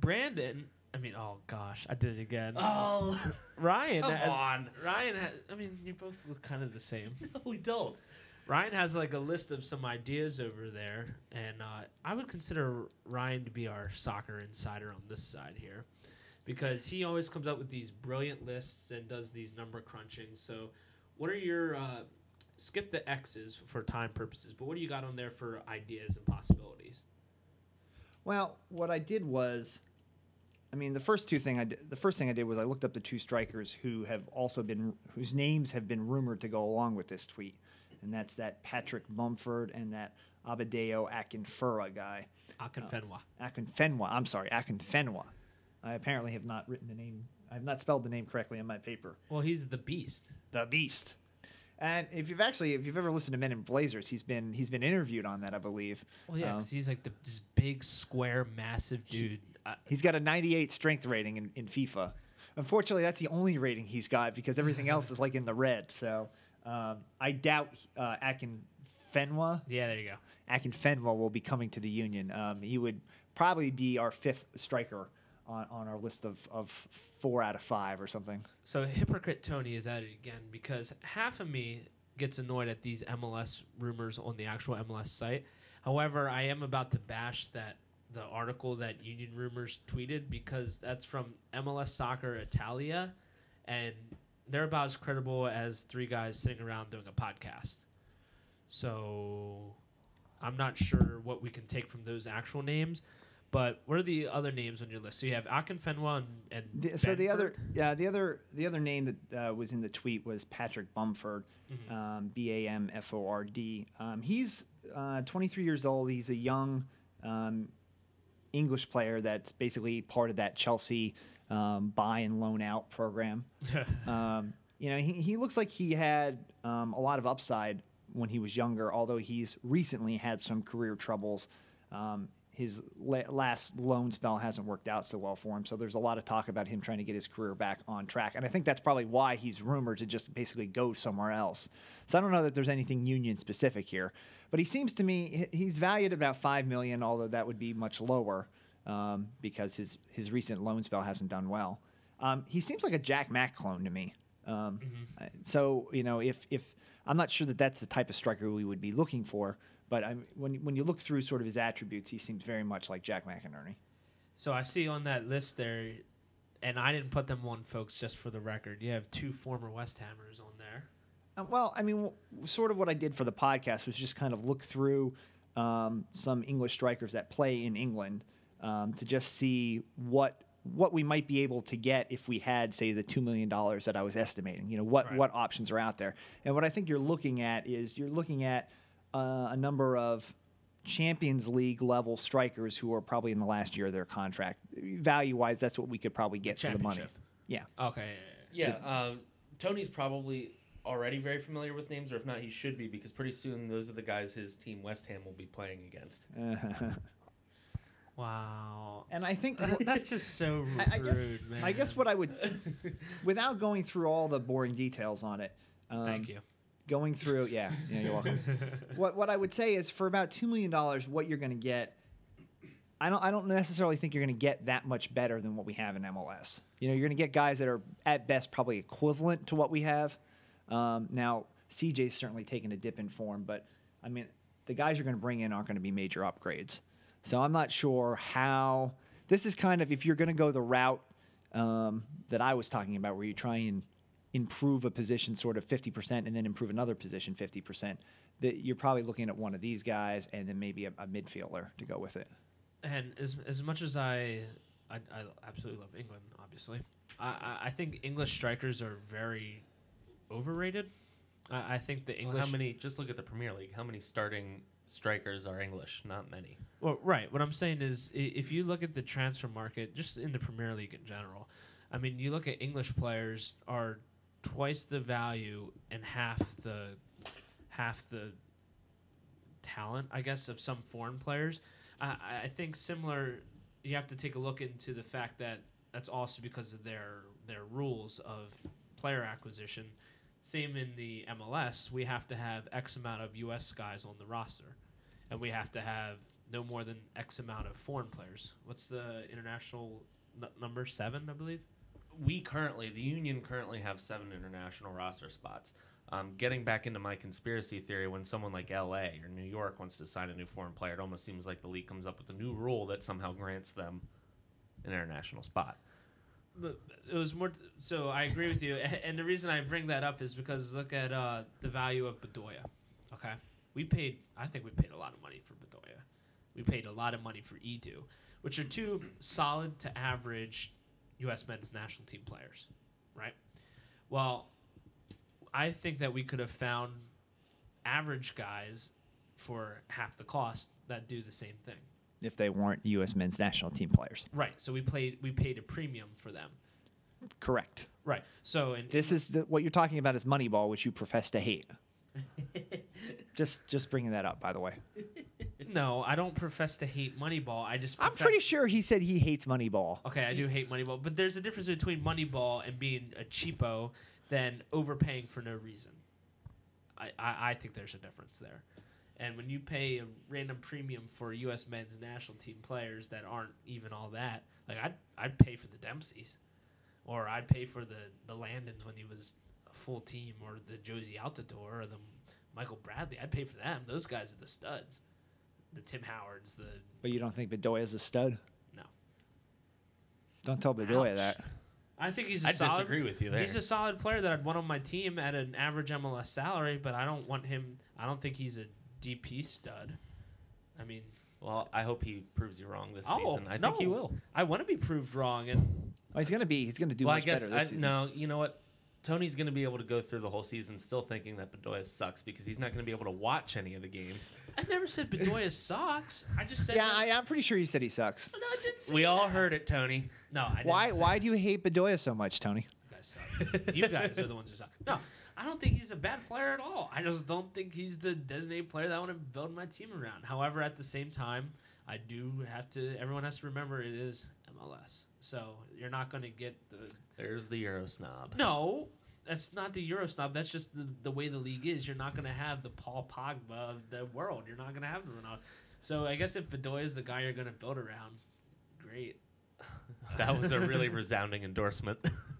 Brandon I mean, oh gosh, I did it again. Oh, Ryan, come has, on. Ryan. Has, I mean, you both look kind of the same. No, we don't. Ryan has like a list of some ideas over there, and uh, I would consider Ryan to be our soccer insider on this side here, because he always comes up with these brilliant lists and does these number crunching. So, what are your uh, skip the X's for time purposes, but what do you got on there for ideas and possibilities? Well, what I did was, I mean, the first two thing I did, the first thing I did was I looked up the two strikers who have also been whose names have been rumored to go along with this tweet, and that's that Patrick Bamford and that Abadeo Akinfura guy. Akinfenwa. Akinfenwa. I'm sorry, Akinfenwa. I apparently have not written the name. I have not spelled the name correctly on my paper. Well, he's the beast. The Beast. And if you've actually, if you've ever listened to Men in Blazers, he's been he's been interviewed on that, I believe. Well, yeah, Um, 'cause he's like the, this big, square, massive dude. He's got a 98 strength rating in, in FIFA. Unfortunately, that's the only rating he's got because everything else is like in the red. So um, I doubt uh, Akin Fenwa, yeah, there you go. Akinfenwa will be coming to the Union. Um, he would probably be our fifth striker on, on our list of, of four out of five or something. So hypocrite Tony is at it again because half of me gets annoyed at these MLS rumors on the actual MLS site. However, I am about to bash that the article that Union Rumors tweeted because that's from MLS Soccer Italia, and they're about as credible as three guys sitting around doing a podcast. So I'm not sure what we can take from those actual names. But what are the other names on your list? So you have Akinfenwa and, and The, so the other, yeah, the other, the other name that uh, was in the tweet was Patrick Bamford, Mhm. um, B A M F O R D. Um, he's uh, 23 years old. He's a young um, English player that's basically part of that Chelsea um, buy and loan out program. Um, you know, he, he looks like he had um, a lot of upside when he was younger, although he's recently had some career troubles. Um, his la- last loan spell hasn't worked out so well for him, so there's a lot of talk about him trying to get his career back on track. And I think that's probably why he's rumored to just basically go somewhere else. So I don't know that there's anything union specific here, but he seems to me he's valued about five million, although that would be much lower um, because his his recent loan spell hasn't done well. Um, he seems like a Jack Mack clone to me. Um, Mm-hmm. So you know, if if I'm not sure that that's the type of striker we would be looking for, but I'm, when when you look through sort of his attributes, he seems very much like Jack McInerney. So I see on that list there, and I didn't put them on, folks, just for the record. You have two former West Hammers on. Uh, well, I mean, w- sort of what I did for the podcast was just kind of look through um, some English strikers that play in England um, to just see what what we might be able to get if we had, say, the two million dollars that I was estimating. You know, what Right. what options are out there, and what I think you're looking at is you're looking at uh, a number of Champions League level strikers who are probably in the last year of their contract. Value wise, that's what we could probably get for the money. Yeah. Okay. Yeah, um, Tony's probably already very familiar with names, or if not, he should be because pretty soon those are the guys his team West Ham will be playing against. Wow. and I think That's just so rude, I, I guess man. I guess what I would, without going through all the boring details on it. Um, Thank you. Going through, yeah, yeah, you're welcome. what what I would say is for about two million dollars, what you're going to get. I don't I don't necessarily think you're going to get that much better than what we have in MLS. You know, you're going to get guys that are at best probably equivalent to what we have. Um, now, CJ's certainly taken a dip in form, but I mean, the guys you're going to bring in aren't going to be major upgrades. So I'm not sure how. This is kind of if you're going to go the route um, that I was talking about, where you try and improve a position sort of 50% and then improve another position 50%, that you're probably looking at one of these guys and then maybe a, a midfielder to go with it. And as as much as I, I, I absolutely love England, obviously, I, I, I think English strikers are very overrated. I, I think the Well, English. how many? Just look at the Premier League. How many starting strikers are English? Not many. Well, right. What I'm saying is, i- if you look at the transfer market, just in the Premier League in general, I mean, you look at English players are twice the value and half the half the talent, I guess, of some foreign players. I I- I think similar. You have to take a look into the fact that that's also because of their their rules of player acquisition. Same in the MLS, we have to have X amount of U.S. guys on the roster and we have to have no more than X amount of foreign players. What's the international n- number seven, I believe. we currently, the union currently have seven international roster spots. Um, getting back into my conspiracy theory, when someone like LA or New York wants to sign a new foreign player, it almost seems like the league comes up with a new rule that somehow grants them an international spot. It was more. So I agree with you, and the reason I bring that up is because look at uh, the value of Bedoya. Okay, we paid. I think we paid a lot of money for Bedoya. We paid a lot of money for Edu, which are two solid to average U.S. men's national team players, right? Well, I think that we could have found average guys for half the cost that do the same thing. If they weren't U.S. men's national team players. Right. So we played. We paid a premium for them. Correct. Right. So and This is the, what you're talking about is Moneyball, which you profess to hate. just just bringing that up, by the way. No, I don't profess to hate Moneyball. I just I'm profess- pretty sure he said he hates Moneyball. Okay, I do hate Moneyball, but there's a difference between Moneyball and being a cheapo than overpaying for no reason. I, I, I think there's a difference there. And when you pay a random premium for U.S. men's national team players that aren't even all that, like I'd I'd pay for the Dempseys, or I'd pay for the the Landons when he was a full team, or the Jozy Altidore, or the Michael Bradley. I'd pay for them. Those guys are the studs. The Tim Howards, the But you don't think Bedoya is a stud? No. Don't tell Bedoya Ouch. that. I think he's a I solid. disagree with you there. He's a solid player that I'd want on my team at an average MLS salary, but I don't want him. I don't think he's a DP stud. I mean, well, I hope he proves you wrong this oh, season. I think he no. will. I want to be proved wrong, and Oh, he's gonna be. He's gonna do well, I much guess better this I, season. no. You know what? Tony's going to be able to go through the whole season still thinking that Bedoya sucks because he's not going to be able to watch any of the games. I never said Bedoya sucks. I just said Yeah, I, I'm pretty sure he said he sucks. no, I didn't say We all heard it, Tony. No, I didn't Why? say Why do you hate Bedoya so much, Tony? You guys suck. you guys are the ones who suck. No, I don't think he's a bad player at all. I just don't think he's the designated player that I want to build my team around. However, at the same time, I do have to. Everyone has to remember it is MLS, so you're not going to get the. There's the Euro snob. No, that's not the Euro snob. That's just the, the way the league is. You're not going to have the Paul Pogba of the world. You're not going to have the Ronaldo. So I guess if Bedoya is the guy you're going to build around, great. That was a really resounding endorsement.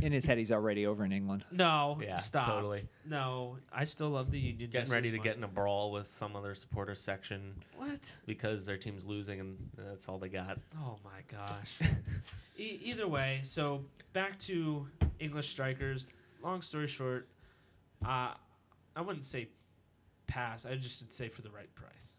In his head, he's already over in England. No, yeah, stop. totally. No, I still love the Union. Getting just ready as to much. get in a brawl with some other supporter section What? because their team's losing and that's all they got. Oh my gosh. e- either way, so back to English strikers. Long story short, uh, I wouldn't say pass. I just would say for the right price.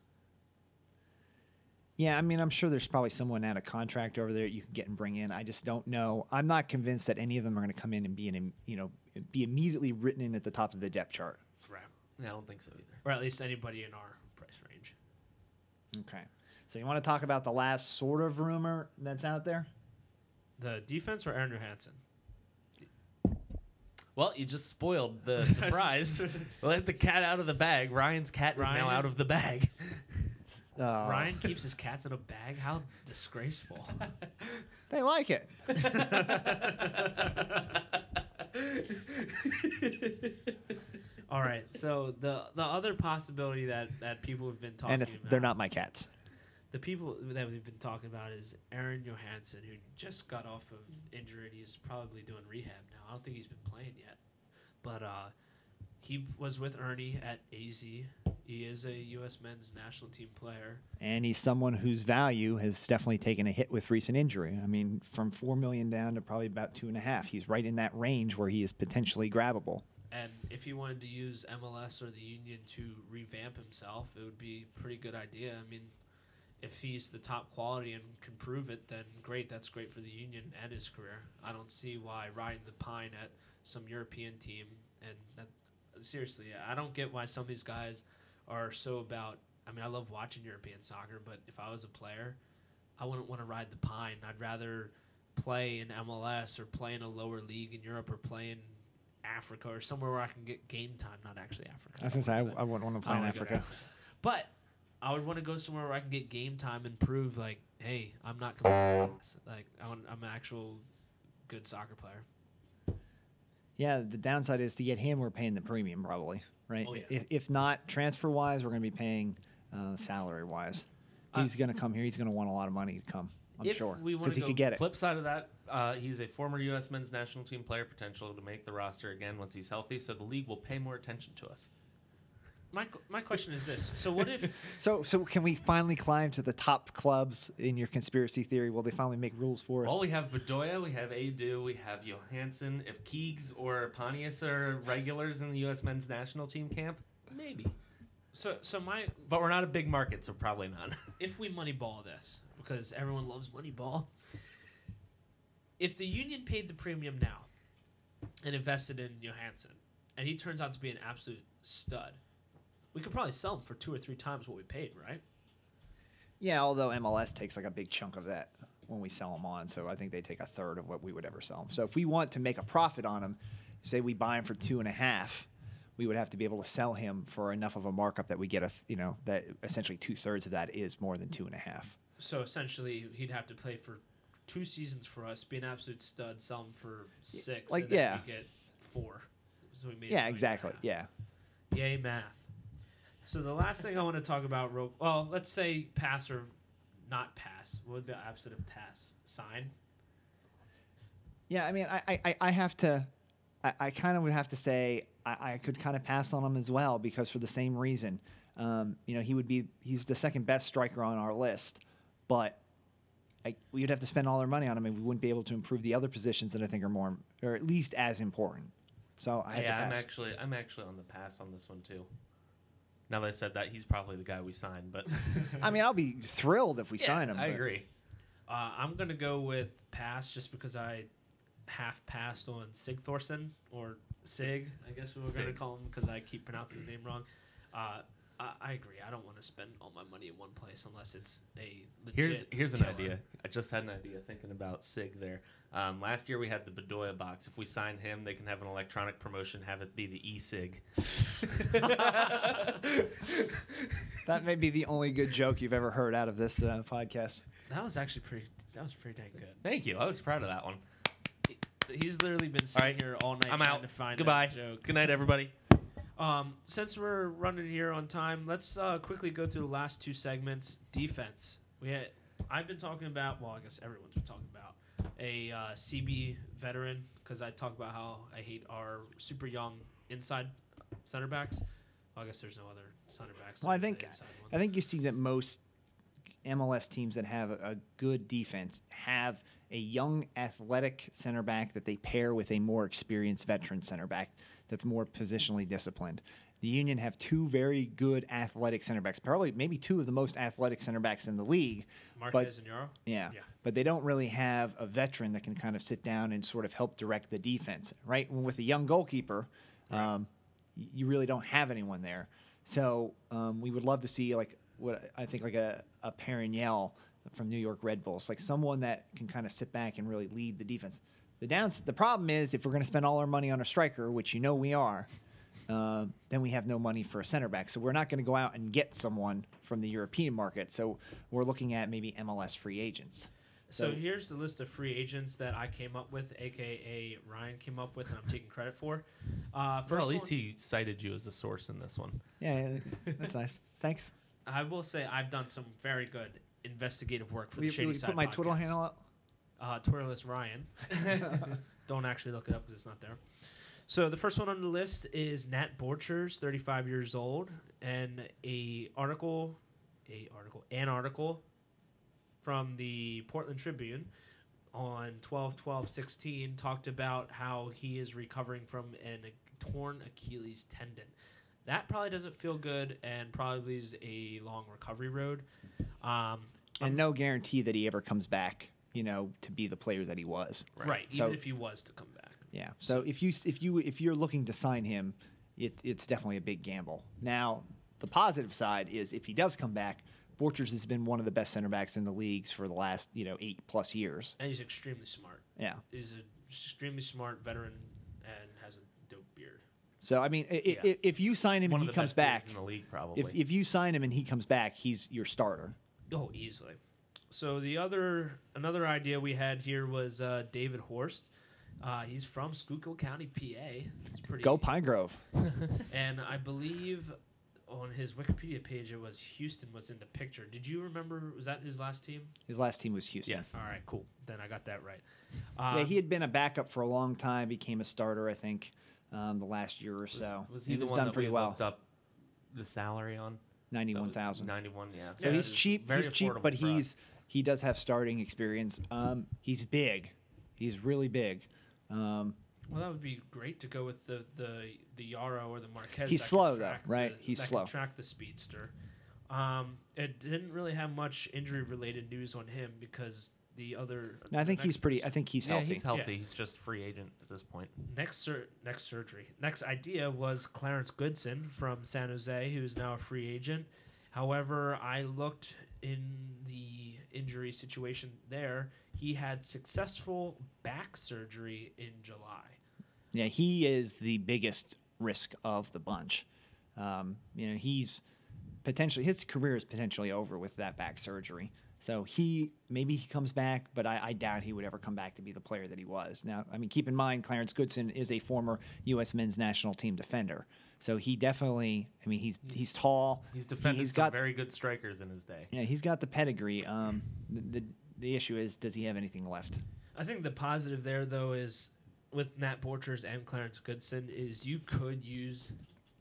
Yeah, I mean, I'm sure there's probably someone out of contract over there you can get and bring in. I just don't know. I'm not convinced that any of them are going to come in and be an, you know, be immediately written in at the top of the depth chart. Right. Yeah, I don't think so either. Or at least anybody in our price range. Okay. So you want to talk about the last sort of rumor that's out there? The defense or Aaron Johannsson? Well, you just spoiled the surprise. Let the cat out of the bag. Ryan's cat is now out of the bag. Uh, Ryan keeps his cats in a bag? How disgraceful. They like it. All right. So the the other possibility that, that people have been talking and if about they're not my cats. the people that we've been talking about is Aaron Johannsson, who just got off of injury and he's probably doing rehab now. I don't think he's been playing yet, but uh, he was with Earnie at AZ. He is a U.S. men's national team player. And he's someone whose value has definitely taken a hit with recent injury. I mean, from four million down to probably about two and a half. He's right in that range where he is potentially grabbable. And if he wanted to use MLS or the Union to revamp himself, it would be a pretty good idea. I mean, if he's the top quality and can prove it, then great. That's great for the Union and his career. I don't see why riding the pine at some European team and that, seriously, I don't get why some of these guys are so about. I mean, I love watching European soccer, but if I was a player, I wouldn't want to ride the pine. I'd rather play in MLS or play in a lower league in Europe or play in Africa or somewhere where I can get game time. Not actually Africa. I was gonna say I, I wouldn't want to play in don't wanna go to Africa. But I would want to go somewhere where I can get game time and prove like, hey, I'm not like I'm an actual good soccer player. Yeah, the downside is to get him, we're paying the premium probably, right? Oh, yeah. if, if not transfer wise, we're going to be paying uh, salary wise. Uh, He's going to come here. He's going to want a lot of money to come. I'm If sure because he could get it. Flip side of that, uh, he's a former U.S. men's national team player, potential to make the roster again once he's healthy. So the league will pay more attention to us. My my question is this: So what if So, so can we finally climb to the top clubs in your conspiracy theory? Will they finally make rules for us? Well, we have Bedoya, we have Edu, we have Johannsson. If Keegs or Pontius are regulars in the U.S. men's national team camp, maybe. so so my But we're not a big market, so probably not. if we moneyball this because everyone loves moneyball. If the union paid the premium now and invested in Johannsson, and he turns out to be an absolute stud, we could probably sell them for two or three times what we paid, right? yeah, although MLS takes like a big chunk of that when we sell them on, so I think they take a third of what we would ever sell them. So if we want to make a profit on them, say we buy him for two and a half, we would have to be able to sell him for enough of a markup that we get a you know that essentially two thirds of that is more than two and a half. So essentially, he'd have to play for two seasons for us, be an absolute stud, sell him for six, like, and then yeah. we get four. So we made Yeah, a million and a exactly. Yeah. Yay, math. So the last thing I want to talk about, real well, let's say pass or not pass. What would the opposite of pass? Sign. Yeah, I mean, I, I- I, I have to, I, I kind of would have to say I, I could kind of pass on him as well because for the same reason, um, you know, he would be he's the second best striker on our list, but I, we'd have to spend all our money on him and we wouldn't be able to improve the other positions that I think are more or at least as important. So I have yeah, to I'm actually I'm actually on the pass on this one too. Now that I said that, he's probably the guy we signed, but I mean, I'll be thrilled if we Yeah, sign him. I but- agree. Uh, I'm gonna go with pass just because I half passed on Sig Thorson or Sig, I guess we were gonna call him because I keep pronouncing his name wrong. Uh, I, I agree. I don't want to spend all my money in one place unless it's a legit. Here's here's an idea. I just had an idea thinking about Sig there. Um, last year we had the Bedoya box. If we sign him, they can have an electronic promotion, have it be the e-sig. That may be the only good joke you've ever heard out of this uh, podcast. That was actually pretty. That was pretty dang good. Thank you. I was proud of that one. He's literally been sitting right, here all night I'm trying out. to find Goodbye. joke. Good night, everybody. Um, since we're running here on time, let's uh, quickly go through the last two segments. Defense. We had, I've been talking about. Well, I guess everyone's been talking about a uh, CB veteran because I talk about how I hate our super young inside center backs. Well, I guess there's no other center backs. Well, I think the inside one. I think you see that most MLS teams that have a, a good defense have a young athletic center back that they pair with a more experienced veteran center back that's more positionally disciplined. The Union have two very good athletic center backs, probably maybe two of the most athletic center backs in the league. Marquez and Yaro. Yeah. Yeah. But they don't really have a veteran that can kind of sit down and sort of help direct the defense, right? With a young goalkeeper, um, you really don't have anyone there. So um, we would love to see like what I think like a, a Perrinelle from New York Red Bulls, like someone that can kind of sit back and really lead the defense. The downs, the problem is if we're going to spend all our money on a striker, which you know we are, uh, then we have no money for a center back. So we're not going to go out and get someone from the European market. So we're looking at maybe MLS free agents. So So- here's the list of free agents that I came up with, aka Ryan came up with, and I'm taking credit for. Uh, first Well, at least one- he cited you as a source in this one. Yeah, yeah, that's nice. Thanks. I will say I've done some very good investigative work for Will the you, Shady will you Side put my Twitter handle up? Uh, Twitterless Ryan. Don't actually look it up because it's not there. So the first one on the list is Nat Borchers, 35 years old, and a article, a article, an article from the Portland Tribune on 12 12 16 talked about how he is recovering from an torn Achilles tendon. That probably doesn't feel good and probably is a long recovery road. Um, And no guarantee that he ever comes back, you know, to be the player that he was. right, So- even if he was to come back. Yeah. So if you if you if you're looking to sign him, it, it's definitely a big gamble. Now, the positive side is if he does come back, Borchers has been one of the best center backs in the leagues for the last you know eight plus years. And he's extremely smart. Yeah. He's an extremely smart veteran and has a dope beard. So I mean, i i Yeah. if you sign him One and of he the comes best back, bigs in the league, probably. if if you sign him and he comes back, he's your starter. Oh, easily. So the other another idea we had here was uh, David Horst. Uh, he's from Schuylkill County, PA. It's pretty Go Pine Grove. And I believe on his Wikipedia page, it was Houston was in the picture. Did you remember? Was that his last team? His last team was Houston. Yes. All right, cool. Then I got that right. Yeah, Um, he had been a backup for a long time. Became a starter, I think, um, the last year or Was, so. was he, the was one done that pretty we well. looked up the salary on? That Ninety-one was thousand. Ninety-one. Yeah. So Yeah, he's cheap. very He's cheap, but he's. us. He's he does have starting experience. Um, he's big. He's really big. Um, Well, that would be great to go with the the the Yaro or the Marquez. He's that slow, though, right? the- He's that slow. Can track the speedster. Um, it didn't really have much injury related news on him because the other. no, I think he's pretty. person- I think he's yeah, healthy. he's healthy. He's just free agent at this point. next sur- next surgery. Next idea was Clarence Goodson from San Jose, who's now a free agent. However, I looked in the injury situation there. He had successful back surgery in July. Yeah, he is the biggest risk of the bunch. Um, you know, he's potentially his career is potentially over with that back surgery. So he maybe he comes back, but I, I doubt he would ever come back to be the player that he was. Now, I mean, keep in mind, Clarence Goodson is a former U.S. Men's National Team defender. So he definitely, I mean, he's he's tall. He's He- defended he's some got very good strikers in his day. yeah, he's got the pedigree. Um, the, the the issue is, does he have anything left? I think the positive there, though, is with Nat Borchers and Clarence Goodson, is you could use,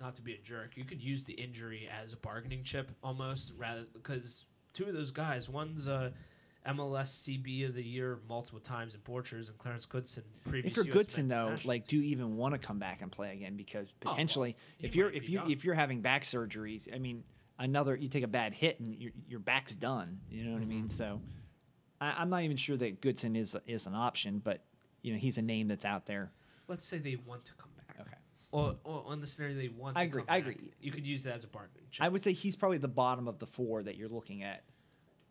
not to be a jerk, you could use the injury as a bargaining chip almost, rather because two of those guys, one's a MLS CB of the year multiple times in Borchers and Clarence Goodson previous. If you're US Goodson though, like, do you even want to come back and play again? Because Oh, well, potentially, if you're if you done. if you're having back surgeries, I mean, another you take a bad hit and your your back's done. You know what I mean? Mm-hmm. So, I, I'm not even sure that Goodson is is an option, but you know, he's a name that's out there. let's say they want to come back. Okay. Or, or on the scenario they want. I to agree, come I back, agree. You could use that as a bargaining chip. I would say he's probably the bottom of the four that you're looking at.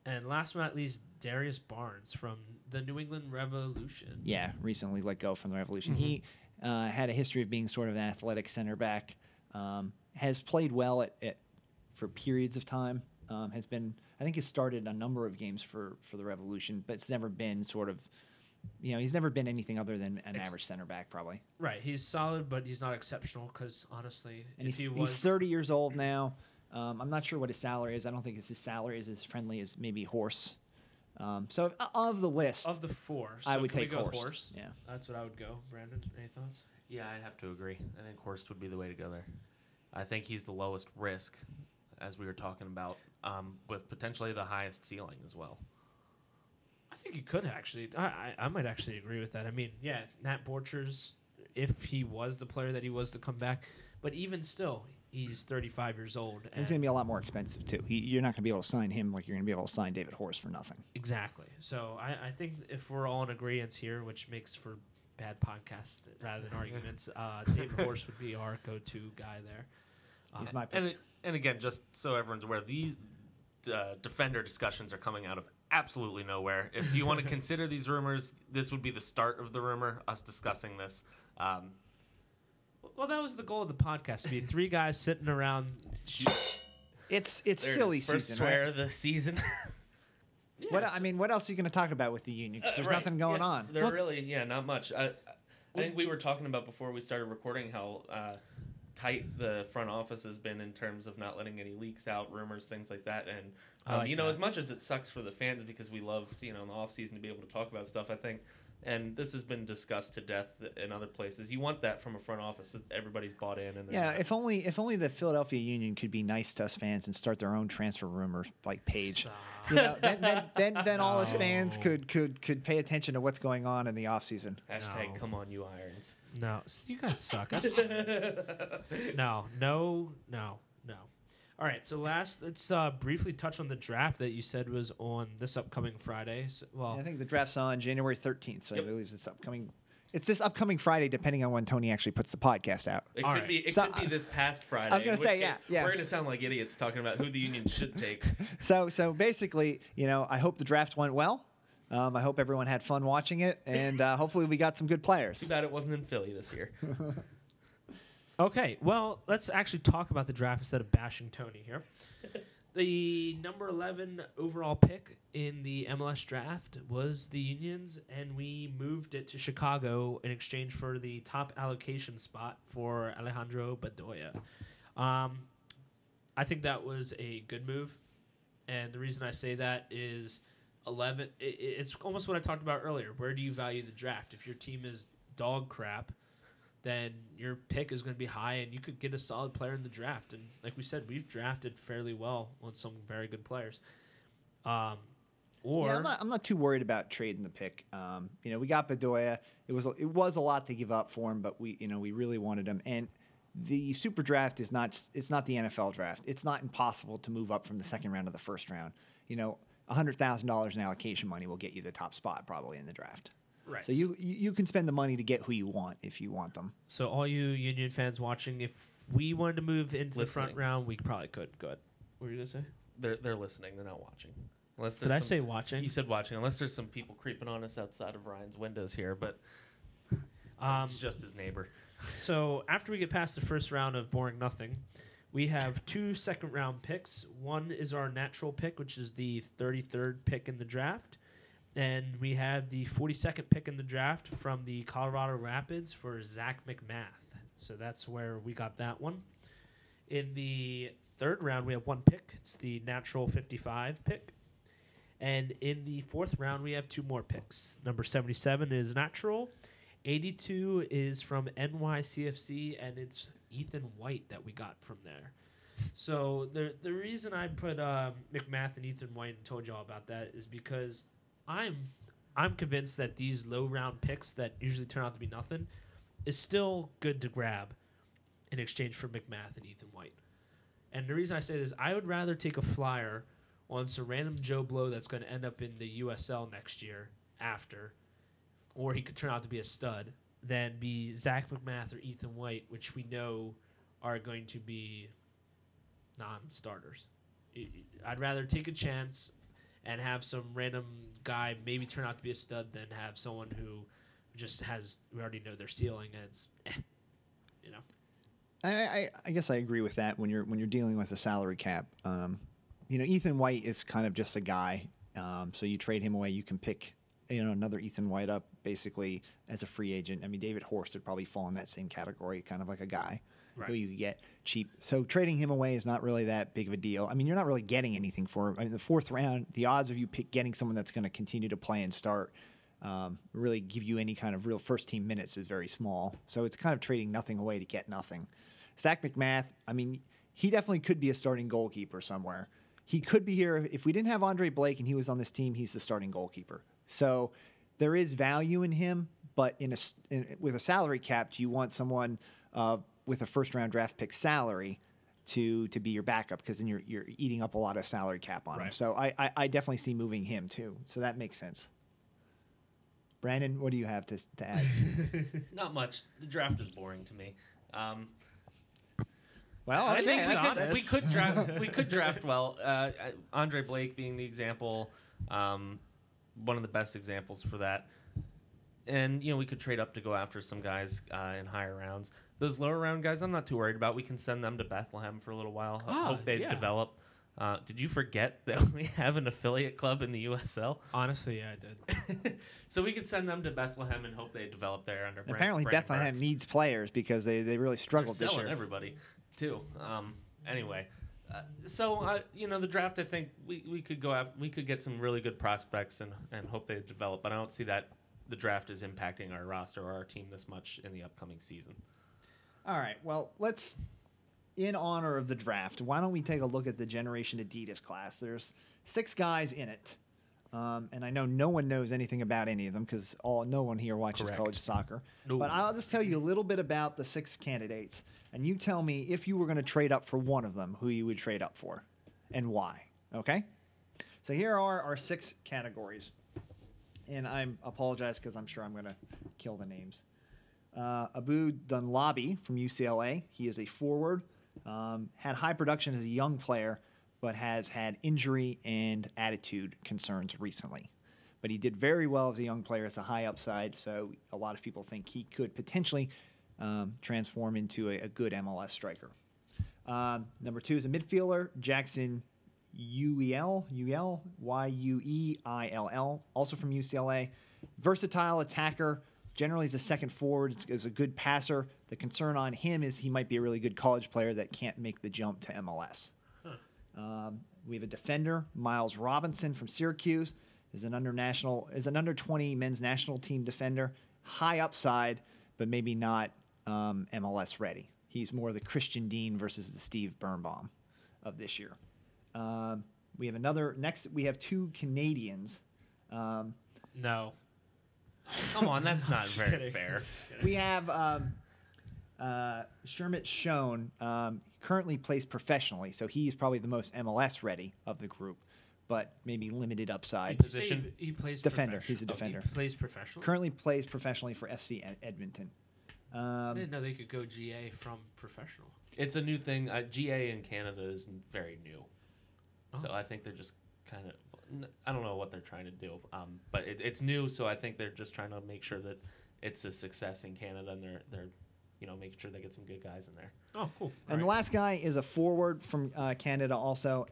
And last but not least, Darius Barnes from the New England Revolution. Yeah, recently let go from the Revolution. Mm-hmm. He uh, had a history of being sort of an athletic center back. Um, has played well at, at for periods of time. Um, has been, I think, has started a number of games for for the Revolution, but it's never been sort of, you know, he's never been anything other than an Ex- average center back, probably. Right, he's solid, but he's not exceptional. Because honestly, And if he's, he was he's 30 years old now. Um, I'm not sure what his salary is. I don't think his salary is as friendly as maybe Horst. Um, so of the list, of the four, so I would can we take go Horst. Horst? Yeah. That's what I would go. Brandon, any thoughts? Yeah, I have to agree. I think Horst would be the way to go there. I think he's the lowest risk, as we were talking about, um, with potentially the highest ceiling as well. I think he could actually. I, I, I might actually agree with that. I mean, yeah, Nat Borchers, if he was the player that he was to come back, but even still, he's 35 years old. And And it's going to be a lot more expensive too. He, you're not going to be able to sign him like you're going to be able to sign David Horst for nothing. exactly. So I, I think if we're all in agreement here, which makes for bad podcast rather than arguments, uh, David Horst would be our go-to guy there. Uh, He's my pick. And it, and again, just so everyone's aware, these uh, defender discussions are coming out of absolutely nowhere. If you want to consider these rumors, this would be the start of the rumor. Us discussing this. Um, well, that was the goal of the podcast: to be three guys sitting around. It's it's there it silly is, first season. swear Right? of the season. What Yes. I mean, what else are you going to talk about with the union? 'Cause there's Right, nothing going yeah, on. There Well- really, yeah, not much. I, I think we were talking about before we started recording how uh, tight the front office has been in terms of not letting any leaks out, rumors, things like that. And I um, like you know, that. as much as it sucks for the fans because we love you know in the off season to be able to talk about stuff, I think. And this has been discussed to death in other places. You want that from a front office that everybody's bought in. And Yeah, not- if only if only the Philadelphia Union could be nice to us fans and start their own transfer rumor like page. Stop. You know, then, then, then, then all us fans could, could could pay attention to what's going on in the off season. hashtag No. come on you irons. No, you guys suck. No, no, no, no. All right, so last, let's uh, briefly touch on the draft that you said was on this upcoming Friday. So, well, I think the draft's on January 13th, so Yep. I believe it's upcoming. It's this upcoming Friday, depending on when Tony actually puts the podcast out. It All could right. be. It So, could be this past Friday. I was gonna say, yeah, case yeah. We're gonna sound like idiots talking about who the union should take. So so basically, you know, I hope the draft went well. Um, I hope everyone had fun watching it, and uh, hopefully we got some good players. Too bad it wasn't in Philly this year. okay, well, let's actually talk about the draft instead of bashing Tony here. the number 11 overall pick in the MLS draft was the Unions, and we moved it to Chicago in exchange for the top allocation spot for Alejandro Bedoya. Um, I think that was a good move, and the reason I say that is eleven. i i- it's almost what I talked about earlier. Where do you value the draft? If your team is dog crap, then your pick is going to be high, and you could get a solid player in the draft. And like we said, we've drafted fairly well on some very good players. Um, or yeah, I'm not, I'm not too worried about trading the pick. Um, you know, we got Bedoya. It was it was a lot to give up for him, but we you know we really wanted him. And the super draft is not it's not the NFL draft. It's not impossible to move up from the second round to the first round. You know, hundred thousand dollars in allocation money will get you the top spot probably in the draft. Right. So you you you can spend the money to get who you want if you want them. So all you Union fans watching, if we wanted to move into the front round, we probably could. Good. What were you gonna say? They're they're listening. They're not watching. Unless Did there's I some- say watching? You said watching. Unless there's some people creeping on us outside of Ryan's windows here, but Um, it's just his neighbor. so after we get past the first round of boring nothing, we have two second round picks. One is our natural pick, which is the 33rd pick in the draft. And we have the 42nd pick in the draft from the Colorado Rapids for Zach McMath. So that's where we got that one. In the third round, we have one pick. It's the natural 55 pick. And in the fourth round, we have two more picks. Number 77 is natural. 82 is from NYCFC, and it's Ethan White that we got from there. So the the reason I put um, McMath and Ethan White and told y'all about that is because I'm I'm convinced that these low round picks that usually turn out to be nothing is still good to grab in exchange for McMath and Ethan White. And the reason I say this, I would rather take a flyer on some random Joe Blow that's going to end up in the USL next year after, or he could turn out to be a stud, than be Zach McMath or Ethan White, which we know are going to be non-starters. I- I'd rather take a chance and have some random guy maybe turn out to be a stud than have someone who just has we already know their ceiling and it's eh, you know I, I, I guess I agree with that when you're when you're dealing with a salary cap. Um, you know, Ethan White is kind of just a guy. Um, so you trade him away, you can pick you know another Ethan White up basically as a free agent. I mean, David Horst would probably fall in that same category, kind of like a guy who you get cheap. So trading him away is not really that big of a deal. I mean, you're not really getting anything for him. I mean, the fourth round, the odds of you pick, getting someone that's going to continue to play and start. Um, really give you any kind of real first team minutes is very small. So it's kind of trading nothing away to get nothing. Zach McMath, I mean, he definitely could be a starting goalkeeper somewhere. He could be here if we didn't have Andre Blake and he was on this team. He's the starting goalkeeper. So there is value in him, but in a in, with a salary cap, do you want someone uh, with a first round draft pick salary to to be your backup? Because then you're you're eating up a lot of salary cap on him. So I, I I definitely see moving him too. So that makes sense. Brandon, what do you have to, to add? Not much. The draft is boring to me. Um, Well, I think we could, we could draft. we could draft well. Uh, Andre Blake being the example, um, one of the best examples for that. And you know we could trade up to go after some guys uh, in higher rounds. Those lower round guys, I'm not too worried about. We can send them to Bethlehem for a little while. Ho- Ah, hope they yeah. develop. Uh, did you forget that we have an affiliate club in the USL? honestly yeah I did so we could send them to Bethlehem and hope they develop there under. Brand- Apparently, Brandon Bethlehem Burke. needs players because they, they really They're struggled this year. everybody too. Um, anyway, uh, so uh, you know the draft. I think we, we could go after, we could get some really good prospects and and hope they develop. But I don't see that the draft is impacting our roster or our team this much in the upcoming season. All right. Well, let's, in honor of the draft, why don't we take a look at the Generation Adidas class? There's six guys in it. Um, and I know no one knows anything about any of them because all no one here watches Correct. college soccer. No. But I'll just tell you a little bit about the six candidates, and you tell me if you were going to trade up for one of them, who you would trade up for, and why. Okay. So here are our six categories, and I apologize because I'm sure I'm going to kill the names. Uh, Abu Danladi from UCLA. He is a forward. Um, had high production as a young player, but has had injury and attitude concerns recently. But he did very well as a young player. It's a high upside, so a lot of people think he could potentially um, transform into a, a good MLS striker. Um, number two is a midfielder, Jackson UEL, UL, Y U E I L L, also from UCLA. Versatile attacker. Generally, he's a second forward. Is- a good passer. The concern on him is he might be a really good college player that can't make the jump to MLS. Um, we have a defender, Miles Robinson from Syracuse, is an under national is an under 20 men's national team defender, high upside, but maybe not um, MLS ready. He's more the Christian Dean versus the Steve Birnbaum of this year. Um, we have another next. We have two Canadians. Um, No. Come on, that's not very kidding. fair. We have um, uh, Shamit Shome um, currently plays professionally, so he's probably the most MLS ready of the group, but maybe limited upside. Did position? He, he plays Defender. professional- He's a oh, defender. he plays professional. Currently plays professionally for FC Ed- Edmonton. I Um, didn't know they could go GA from professional. It's a new thing. Uh, GA in Canada is very new, so Oh. I think they're just kind of. I don't know what they're trying to do, um, but it, it's new, so I think they're just trying to make sure that it's a success in Canada, and they're they're, you know, making sure they get some good guys in there. Oh, cool. and the last guy is a forward from uh, Canada, also.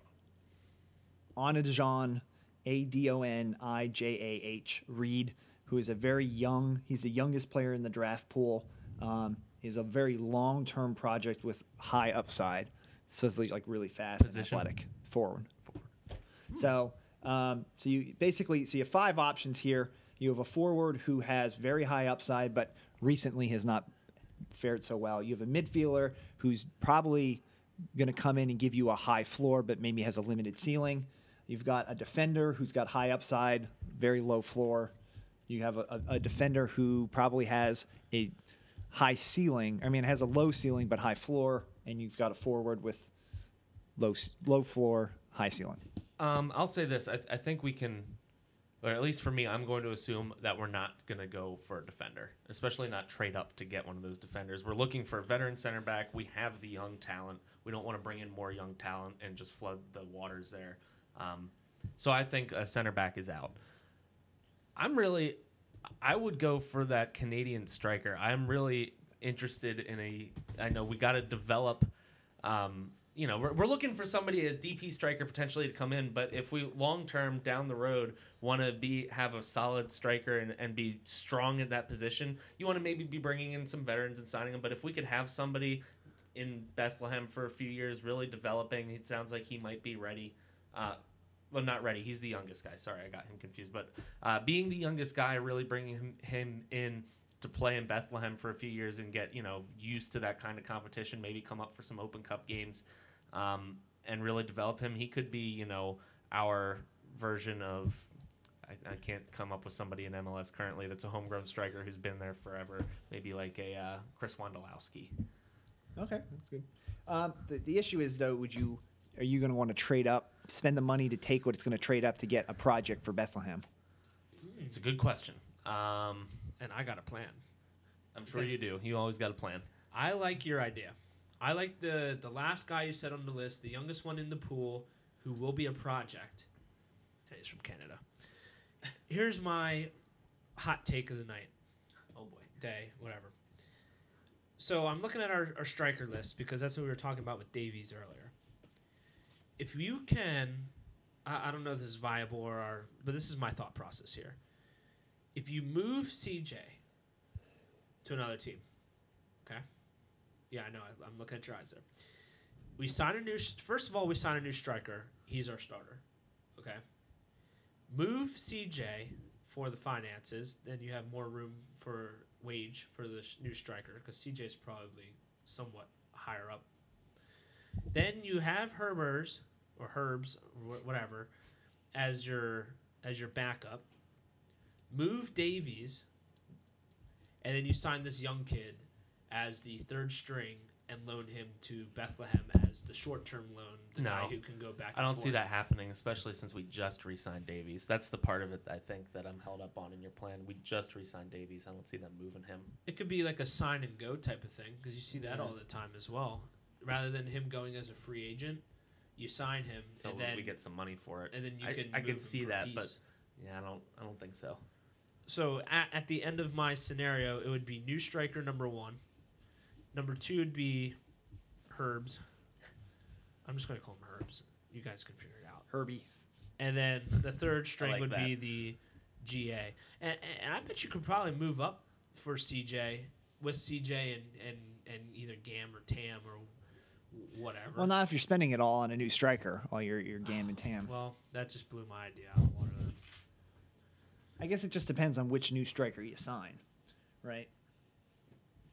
Onijah, A D O N I J A H Reed, who is a very young. He's the youngest player in the draft pool. Um, is a very long-term project with high upside. So it's like really fast Position? and athletic forward. So, um, so you basically so you have five options here. You have a forward who has very high upside, but recently has not fared so well. You have a midfielder who's probably going to come in and give you a high floor, but maybe has a limited ceiling. You've got a defender who's got high upside, very low floor. You have a, a, a defender who probably has a high ceiling. I mean, it has a low ceiling but high floor, and you've got a forward with low low floor, high ceiling. Um, I'll say this: I, I think we can, or at least for me, I'm going to assume that we're not going to go for a defender, especially not trade up to get one of those defenders. We're looking for a veteran center back. We have the young talent. We don't want to bring in more young talent and just flood the waters there. Um, so I think a center back is out. I'm really, I would go for that Canadian striker. I'm really interested in a. I know we got to develop. Um, you know, we're, we're looking for somebody as DP striker potentially to come in, but if we long term down the road want to be have a solid striker and, and be strong in that position, you want to maybe be bringing in some veterans and signing them. But if we could have somebody in Bethlehem for a few years, really developing, it sounds like he might be ready. Uh, well, not ready. He's the youngest guy. Sorry, I got him confused. But uh, being the youngest guy, really bringing him, him in to play in Bethlehem for a few years and get you know used to that kind of competition. Maybe come up for some Open Cup games, um, and really develop him. He could be you know our version of. I, I can't come up with somebody in MLS currently that's a homegrown striker who's been there forever. Maybe like a uh, Chris Wondolowski. Okay, that's good. Um, the, the issue is though, would you are you going to want to trade up, spend the money to take what it's going to trade up to get a project for Bethlehem? It's a good question. Um, And I got a plan. I'm sure you do. You always got a plan. I like your idea. I like the the last guy you said on the list, the youngest one in the pool, who will be a project. And he's from Canada. Here's my hot take of the night. Oh boy. day, whatever. So I'm looking at our, our striker list because that's what we were talking about with Davies earlier. If you can, I, I don't know if this is viable or, our, but this is my thought process here. If you move CJ to another team, okay? Yeah, I know. I, I'm looking at your eyes there. We sign a new. First of all, we sign a new striker. He's our starter. Okay. Move CJ for the finances, then you have more room for wage for the sh- new striker because CJ is probably somewhat higher up. Then you have Herbers or Herbs or wh- whatever as your as your backup. Move Davies, and then you sign this young kid as the third string and loan him to Bethlehem as the short term loan, the No. guy who can go back. I don't see that happening, especially since we just re-signed Davies. That's the part of it I think that I'm held up on in your plan. We just re-signed Davies. I don't see them moving him. It could be like a sign and go type of thing because you see that Yeah. all the time as well. Rather than him going as a free agent, you sign him So and then we get some money for it. and then you I- can. I could him see that, but- Yeah, I don't. I don't think so. So at, at the end of my scenario, it would be new striker number one. Number two would be Herbs. I'm just gonna call him Herbs. You guys can figure it out. Herbie. And then the third string like would be the GA. And, and I bet you could probably move up for CJ with CJ and, and, and either Gam or Tam or whatever. Well, not if you're spending it all on a new striker, all your your Gam and Tam. Well, that just blew my idea out of the water. then. I guess it just depends on which new striker you sign, right?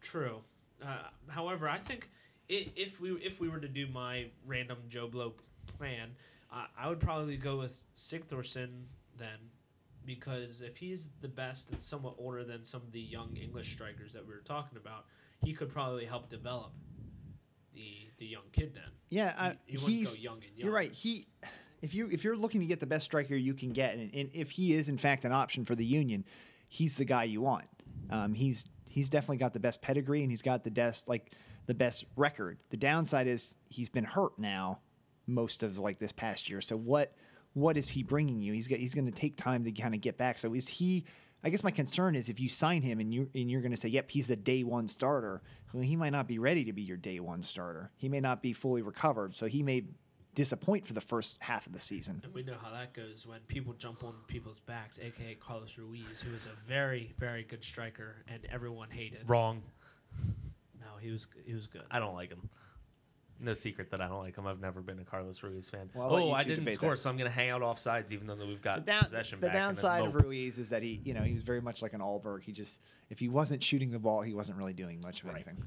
True. Uh, however, I think if we if we were to do my random Joe Blow plan, I I would probably go with Sigthorsson then, because if he's the best and somewhat older than some of the young English strikers that we were talking about, he could probably help develop the the young kid then. Yeah, uh, he, he wouldn't he's. go young and young. You're right. He, if you if you're looking to get the best striker you can get, and, and if he is in fact an option for the Union, he's the guy you want. Um, he's he's definitely got the best pedigree, and he's got the best like the best record. The downside is he's been hurt now most of like this past year. So what what is he bringing you? He's got, he's going to take time to kind of get back. So is he? I guess my concern is if you sign him and you and you're going to say, "Yep, he's a day one starter." Well, he might not be ready to be your day one starter. He may not be fully recovered, so he may disappoint for the first half of the season. And we know how that goes when people jump on people's backs, aka Carlos Ruiz, who is a very, very good striker, and everyone hated. Wrong. No, he was he was good. I don't like him. No secret that I don't like him. I've never been a Carlos Ruiz fan. Well, oh, I didn't score, that. so I'm going to hang out off sides, even though we've The, got down, possession the back. downside of. Ruiz is that he, you know, he was very much like an Alberg. He just, if he wasn't shooting the ball, he wasn't really doing much of Right. anything.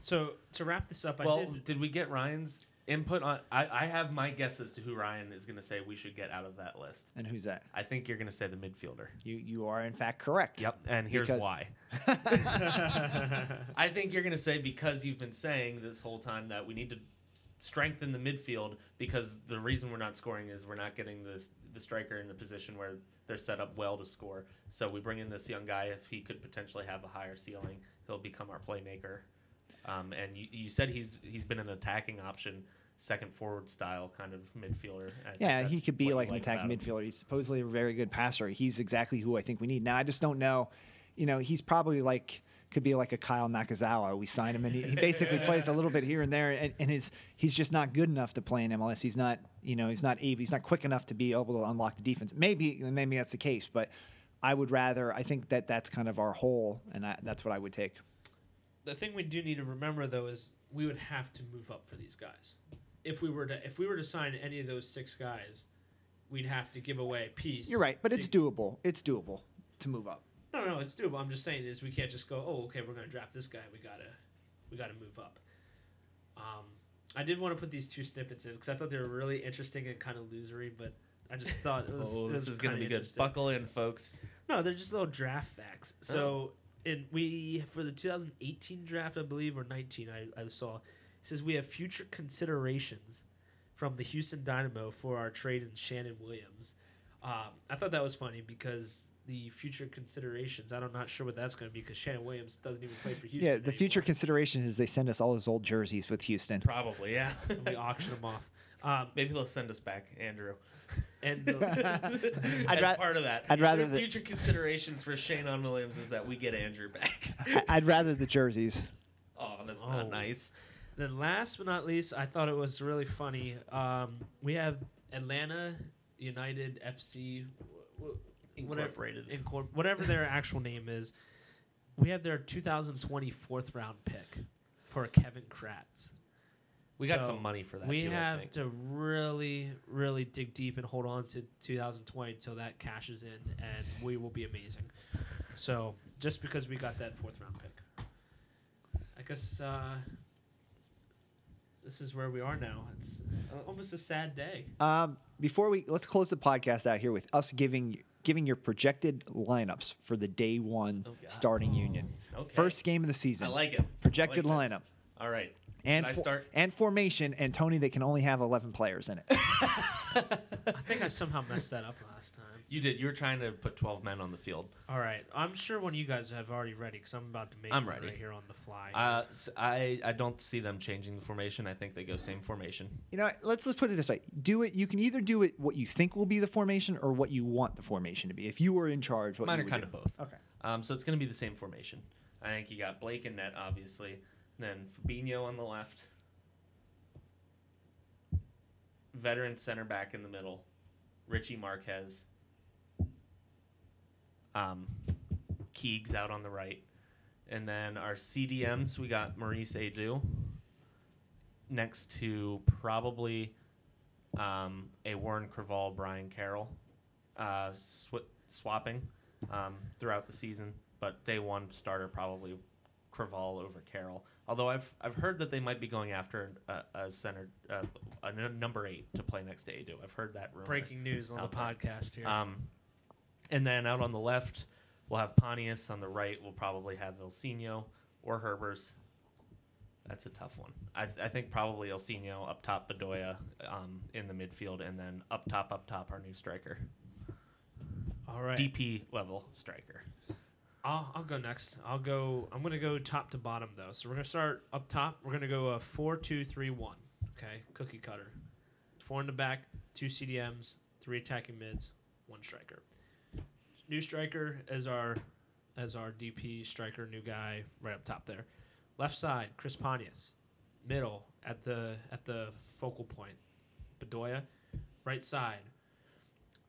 So to wrap this up, I well, did. did we get Ryan's input on? I, I have my guess as to who Ryan is going to say we should get out of that list. And who's that? I think you're going to say the midfielder. You, you are in fact correct. Yep, and here's Because- why. I think you're going to say because you've been saying this whole time that we need to strengthen the midfield because the reason we're not scoring is we're not getting this the striker in the position where they're set up well to score. So we bring in this young guy if he could potentially have a higher ceiling, he'll become our playmaker. Um, and you, you said he's he's been an attacking option, second forward style kind of midfielder. I Yeah, he could be like an like attacking midfielder. He's supposedly a very good passer. He's exactly who I think we need. Now, I just don't know. You know, he's probably like could be like a Kyle Nakazawa. We signed him, and he, he basically plays a little bit here and there, and, and his he's just not good enough to play in MLS. He's not, you know, he's not able, he's not quick enough to be able to unlock the defense. Maybe maybe that's the case, but I would rather. I think that that's kind of our hole, and I, that's what I would take. The thing we do need to remember though is we would have to move up for these guys. If we were to if we were to sign any of those six guys, we'd have to give away a piece. You're right, but to- it's doable. It's doable to move up. No, no, it's doable. I'm just saying is we can't just go, oh, okay, we're gonna draft this guy. We gotta, we gotta move up. Um, I did want to put these two snippets in because I thought they were really interesting and kind of losery, but I just thought it was. Oh, it this is going to be good. Buckle in, folks. No, they're just little draft facts. Oh. In we for the 2018 draft, I believe, or 19, I, I saw, it says we have future considerations from the Houston Dynamo for our trade in Sheanon Williams. Um, I thought that was funny because the future considerations. I'm not sure what that's going to be because Sheanon Williams doesn't even play for Houston. yeah, the future anymore. consideration is they send us all his old jerseys with Houston. Probably, yeah. And we auction them off. Um, Maybe they'll send us back Andrew. and the, I'd As ra- part of that, I'd rather The the- future considerations for Sheanon Williams is that we get Andrew back. I- I'd rather the jerseys. oh, that's Oh. not nice. Then last but not least, I thought it was really funny. Um, we have Atlanta United FC, w- w- whatever, Incorporated. incor- whatever their actual name is. We have their 2020 fourth round pick for Kevin Kratz. We got So, some money for that. We too, I have think. to really, really dig deep and hold on to 2020 until that cashes in, and we will be amazing. So just because we got that fourth round pick, I guess uh, this is where we are now. It's uh, almost a sad day. Um, before we let's close the podcast out here with us giving giving your projected lineups for the day one Oh, God. starting union. Okay. First game of the season. I like it. Projected I like this. lineup. All right. And Should I fo- start? and formation and Tony they can only have 11 players in it. I think I somehow messed that up last time. You did. You were trying to put 12 men on the field. All right, I'm sure one of you guys have already ready because I'm about to make I'm one ready. right here on the fly. Uh, s- I, I don't see them changing the formation. I think they go same formation. you know, let's let's put it this way. Do it you can either do it what you think will be the formation or what you want the formation to be. If you were in charge, what Mine you are would kind do. of both. Okay. Um, so it's going to be the same formation. I think you got Blake and Net, obviously. Then Fabinho on the left. Veteran center back in the middle. Richie Marquez. Um, Keegs out on the right. And then our CDMs, we got Maurice Edu. next to probably um, a Warren Creavalle, Brian Carroll uh, sw- swapping um, throughout the season. But day one starter probably Creavalle over Carroll. Although I've I've heard that they might be going after a, a center uh, a n- number eight to play next to Edu. I've heard that rumor. Breaking news on the there. podcast here. Um, and then out on the left, we'll have Pontius. On the right, we'll probably have Ilsinho or Herbers. That's a tough one. I, th- I think probably Ilsinho up top, Bedoya um, in the midfield, and then up top, up top, our new striker, All right. DP level striker. I'll, I'll go next. I'll go. I'm gonna go top to bottom though. So we're gonna start up top. We're gonna go a four two three one. Okay, cookie cutter. Four in the back, two CDMs, three attacking mids, one striker. New striker as our as our DP striker, new guy right up top there. Left side, Chris Pontius. Middle at the at the focal point, Bedoya. Right side,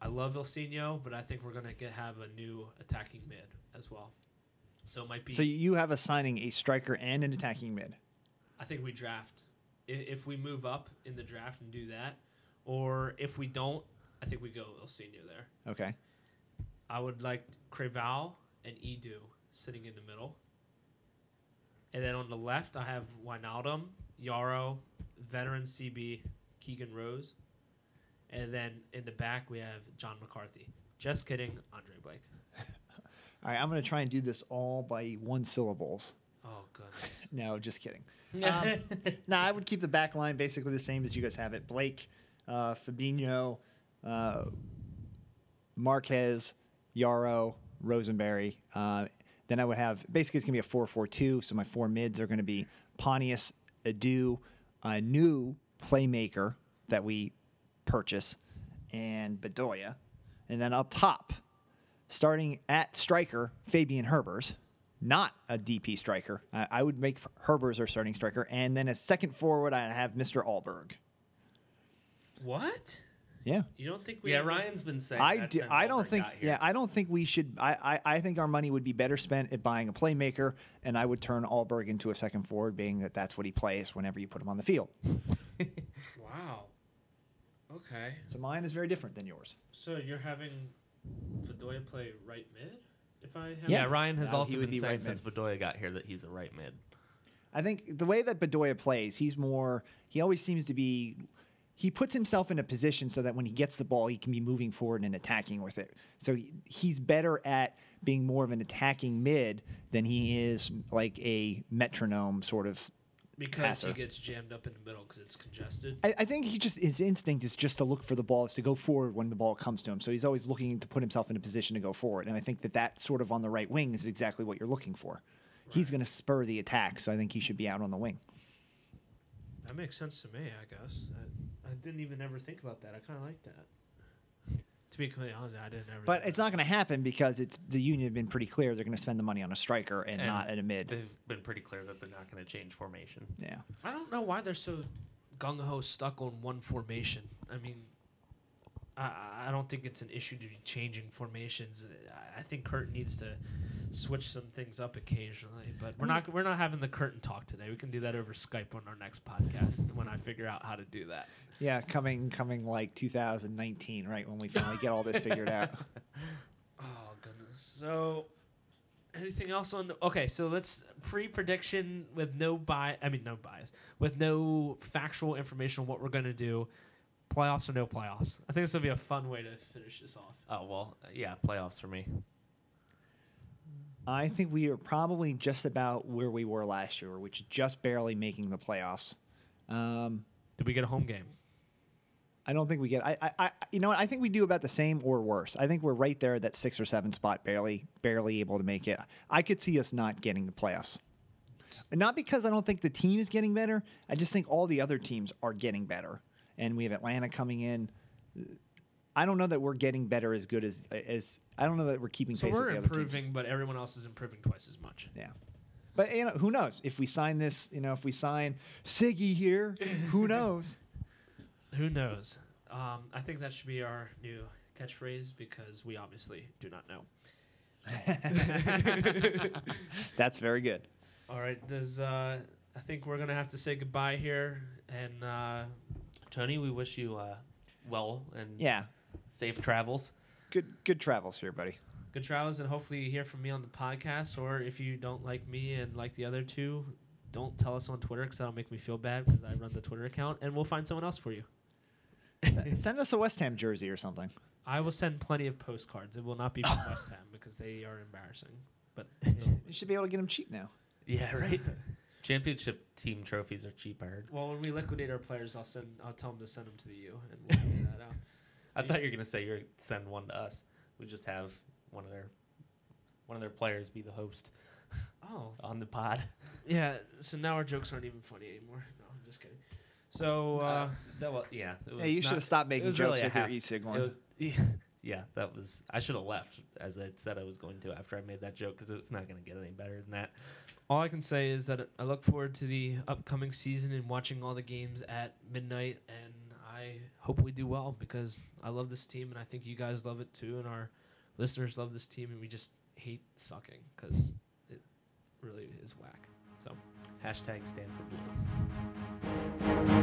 I love Ilsinho, but I think we're gonna get have a new attacking mid as well. So it might be. So you have assigning a striker and an attacking mid. I think we draft. If, we move up in the draft and do that, or if we don't, I think we go Ilsinho there. Okay. I would like Creavalle and Edu sitting in the middle. And then on the left, I have Wijnaldum, Yaro, veteran CB, Keegan Rose. And then in the back, we have John McCarthy. Just kidding, Andre Blake. All right, I'm going to try and do this all by one syllables. Oh, goodness. No, just kidding. Um, no, I would keep the back line basically the same as you guys have it. Blake, uh, Fabinho, uh, Marquez, Yaro, Rosenberry. Uh, then I would have basically it's going to be a 4 4 2. So my four mids are going to be Pontius, Edu, a new playmaker that we purchase, and Bedoya. And then up top, starting at striker, Fabian Herbers, not a DP striker. I, I would make Herbers our starting striker. And then a second forward, I have Mr. Alberg. what? Yeah. You don't think we Yeah, Ryan's been saying. I, that do, since I don't think yeah I don't think we should I, I, I think our money would be better spent at buying a playmaker and I would turn Alberg into a second forward being that that's what he plays whenever you put him on the field. Wow. Okay. So mine is very different than yours. So you're having Bedoya play right mid? If I have Yeah, Yeah. Ryan has he also would been be saying right since Bedoya got here that he's a right mid. I think the way that Bedoya plays, he's more. He always seems to be. He puts himself in a position so that when he gets the ball, he can be moving forward and attacking with it. So he, he's better at being more of an attacking mid than he is like a metronome sort of. Because passer. he gets jammed up in the middle because it's congested. I, I think he just his instinct is just to look for the ball, is to go forward when the ball comes to him. So he's always looking to put himself in a position to go forward. And I think that that sort of on the right wing is exactly what you're looking for. He's going to spur the attack, so I think he should be out on the wing. That makes sense to me, I guess. I, I didn't even ever think about that. I kind of like that. To be completely honest, I didn't ever. But think it's not going to happen because it's the union have been pretty clear they're going to spend the money on a striker and, And not at a mid. They've been pretty clear that they're not going to change formation. Yeah, I don't know why they're so gung ho stuck on one formation. I mean, I, I don't think it's an issue to be changing formations. I, I think Kurt needs to switch some things up occasionally. But we're mm. not we're not having the Curtin talk today. We can do that over Skype on our next podcast when I figure out how to do that. Yeah, coming coming like 2019, right when we finally get all this figured out. Oh goodness. So anything else on okay, so let's pre prediction with no bias I mean no bias. With no factual information on what we're gonna do. Playoffs or no playoffs. I think this will be a fun way to finish this off. Oh well, yeah, playoffs for me. I think we are probably just about where we were last year, which is just barely making the playoffs. Um, Did we get a home game? I don't think we get. I, I, I, you know, what? I think we do about the same or worse. I think we're right there at that six or seven spot, barely, barely able to make it. I could see us not getting the playoffs, and not because I don't think the team is getting better. I just think all the other teams are getting better, and we have Atlanta coming in. I don't know that we're getting better as good as as. I don't know that we're keeping So pace we're with the other teams. improving, but everyone else is improving twice as much. Yeah. But you know, who knows? If we sign this, you know, if we sign Siggy here, who knows? Who knows? Um, I think that should be our new catchphrase because we obviously do not know. That's very good. All right. Does uh, I think we're gonna have to say goodbye here, and uh, Tony, we wish you uh, well and Yeah. safe travels. Good good travels here, buddy. good travels, and hopefully you hear from me on the podcast. Or if you don't like me and like the other two, don't tell us on Twitter because that'll make me feel bad because I run the Twitter account, and we'll find someone else for you. S- Send us a West Ham jersey or something. I will send plenty of postcards. It will not be from West Ham because they are embarrassing. But still. You should be able to get them cheap now. Yeah, right. Championship team trophies are cheap. I heard. well, when we liquidate our players, I'll send. I'll tell them to send them to the U, and we'll figure that out. I thought you were gonna say you're send one to us. We just have one of their one of their players be the host Oh, on the pod. yeah. So now our jokes aren't even funny anymore. No, I'm just kidding. So uh, Uh, that was yeah. It was Hey, you should have stopped it making was jokes really a with half- your e-cig It was yeah. That was I should have left as I said I was going to after I made that joke because it's not gonna get any better than that. all I can say is that I look forward to the upcoming season and watching all the games at midnight, and I hope we do well because I love this team, and I think you guys love it too, and our listeners love this team, and we just hate sucking because it really is whack. So. Hashtag stand for blue.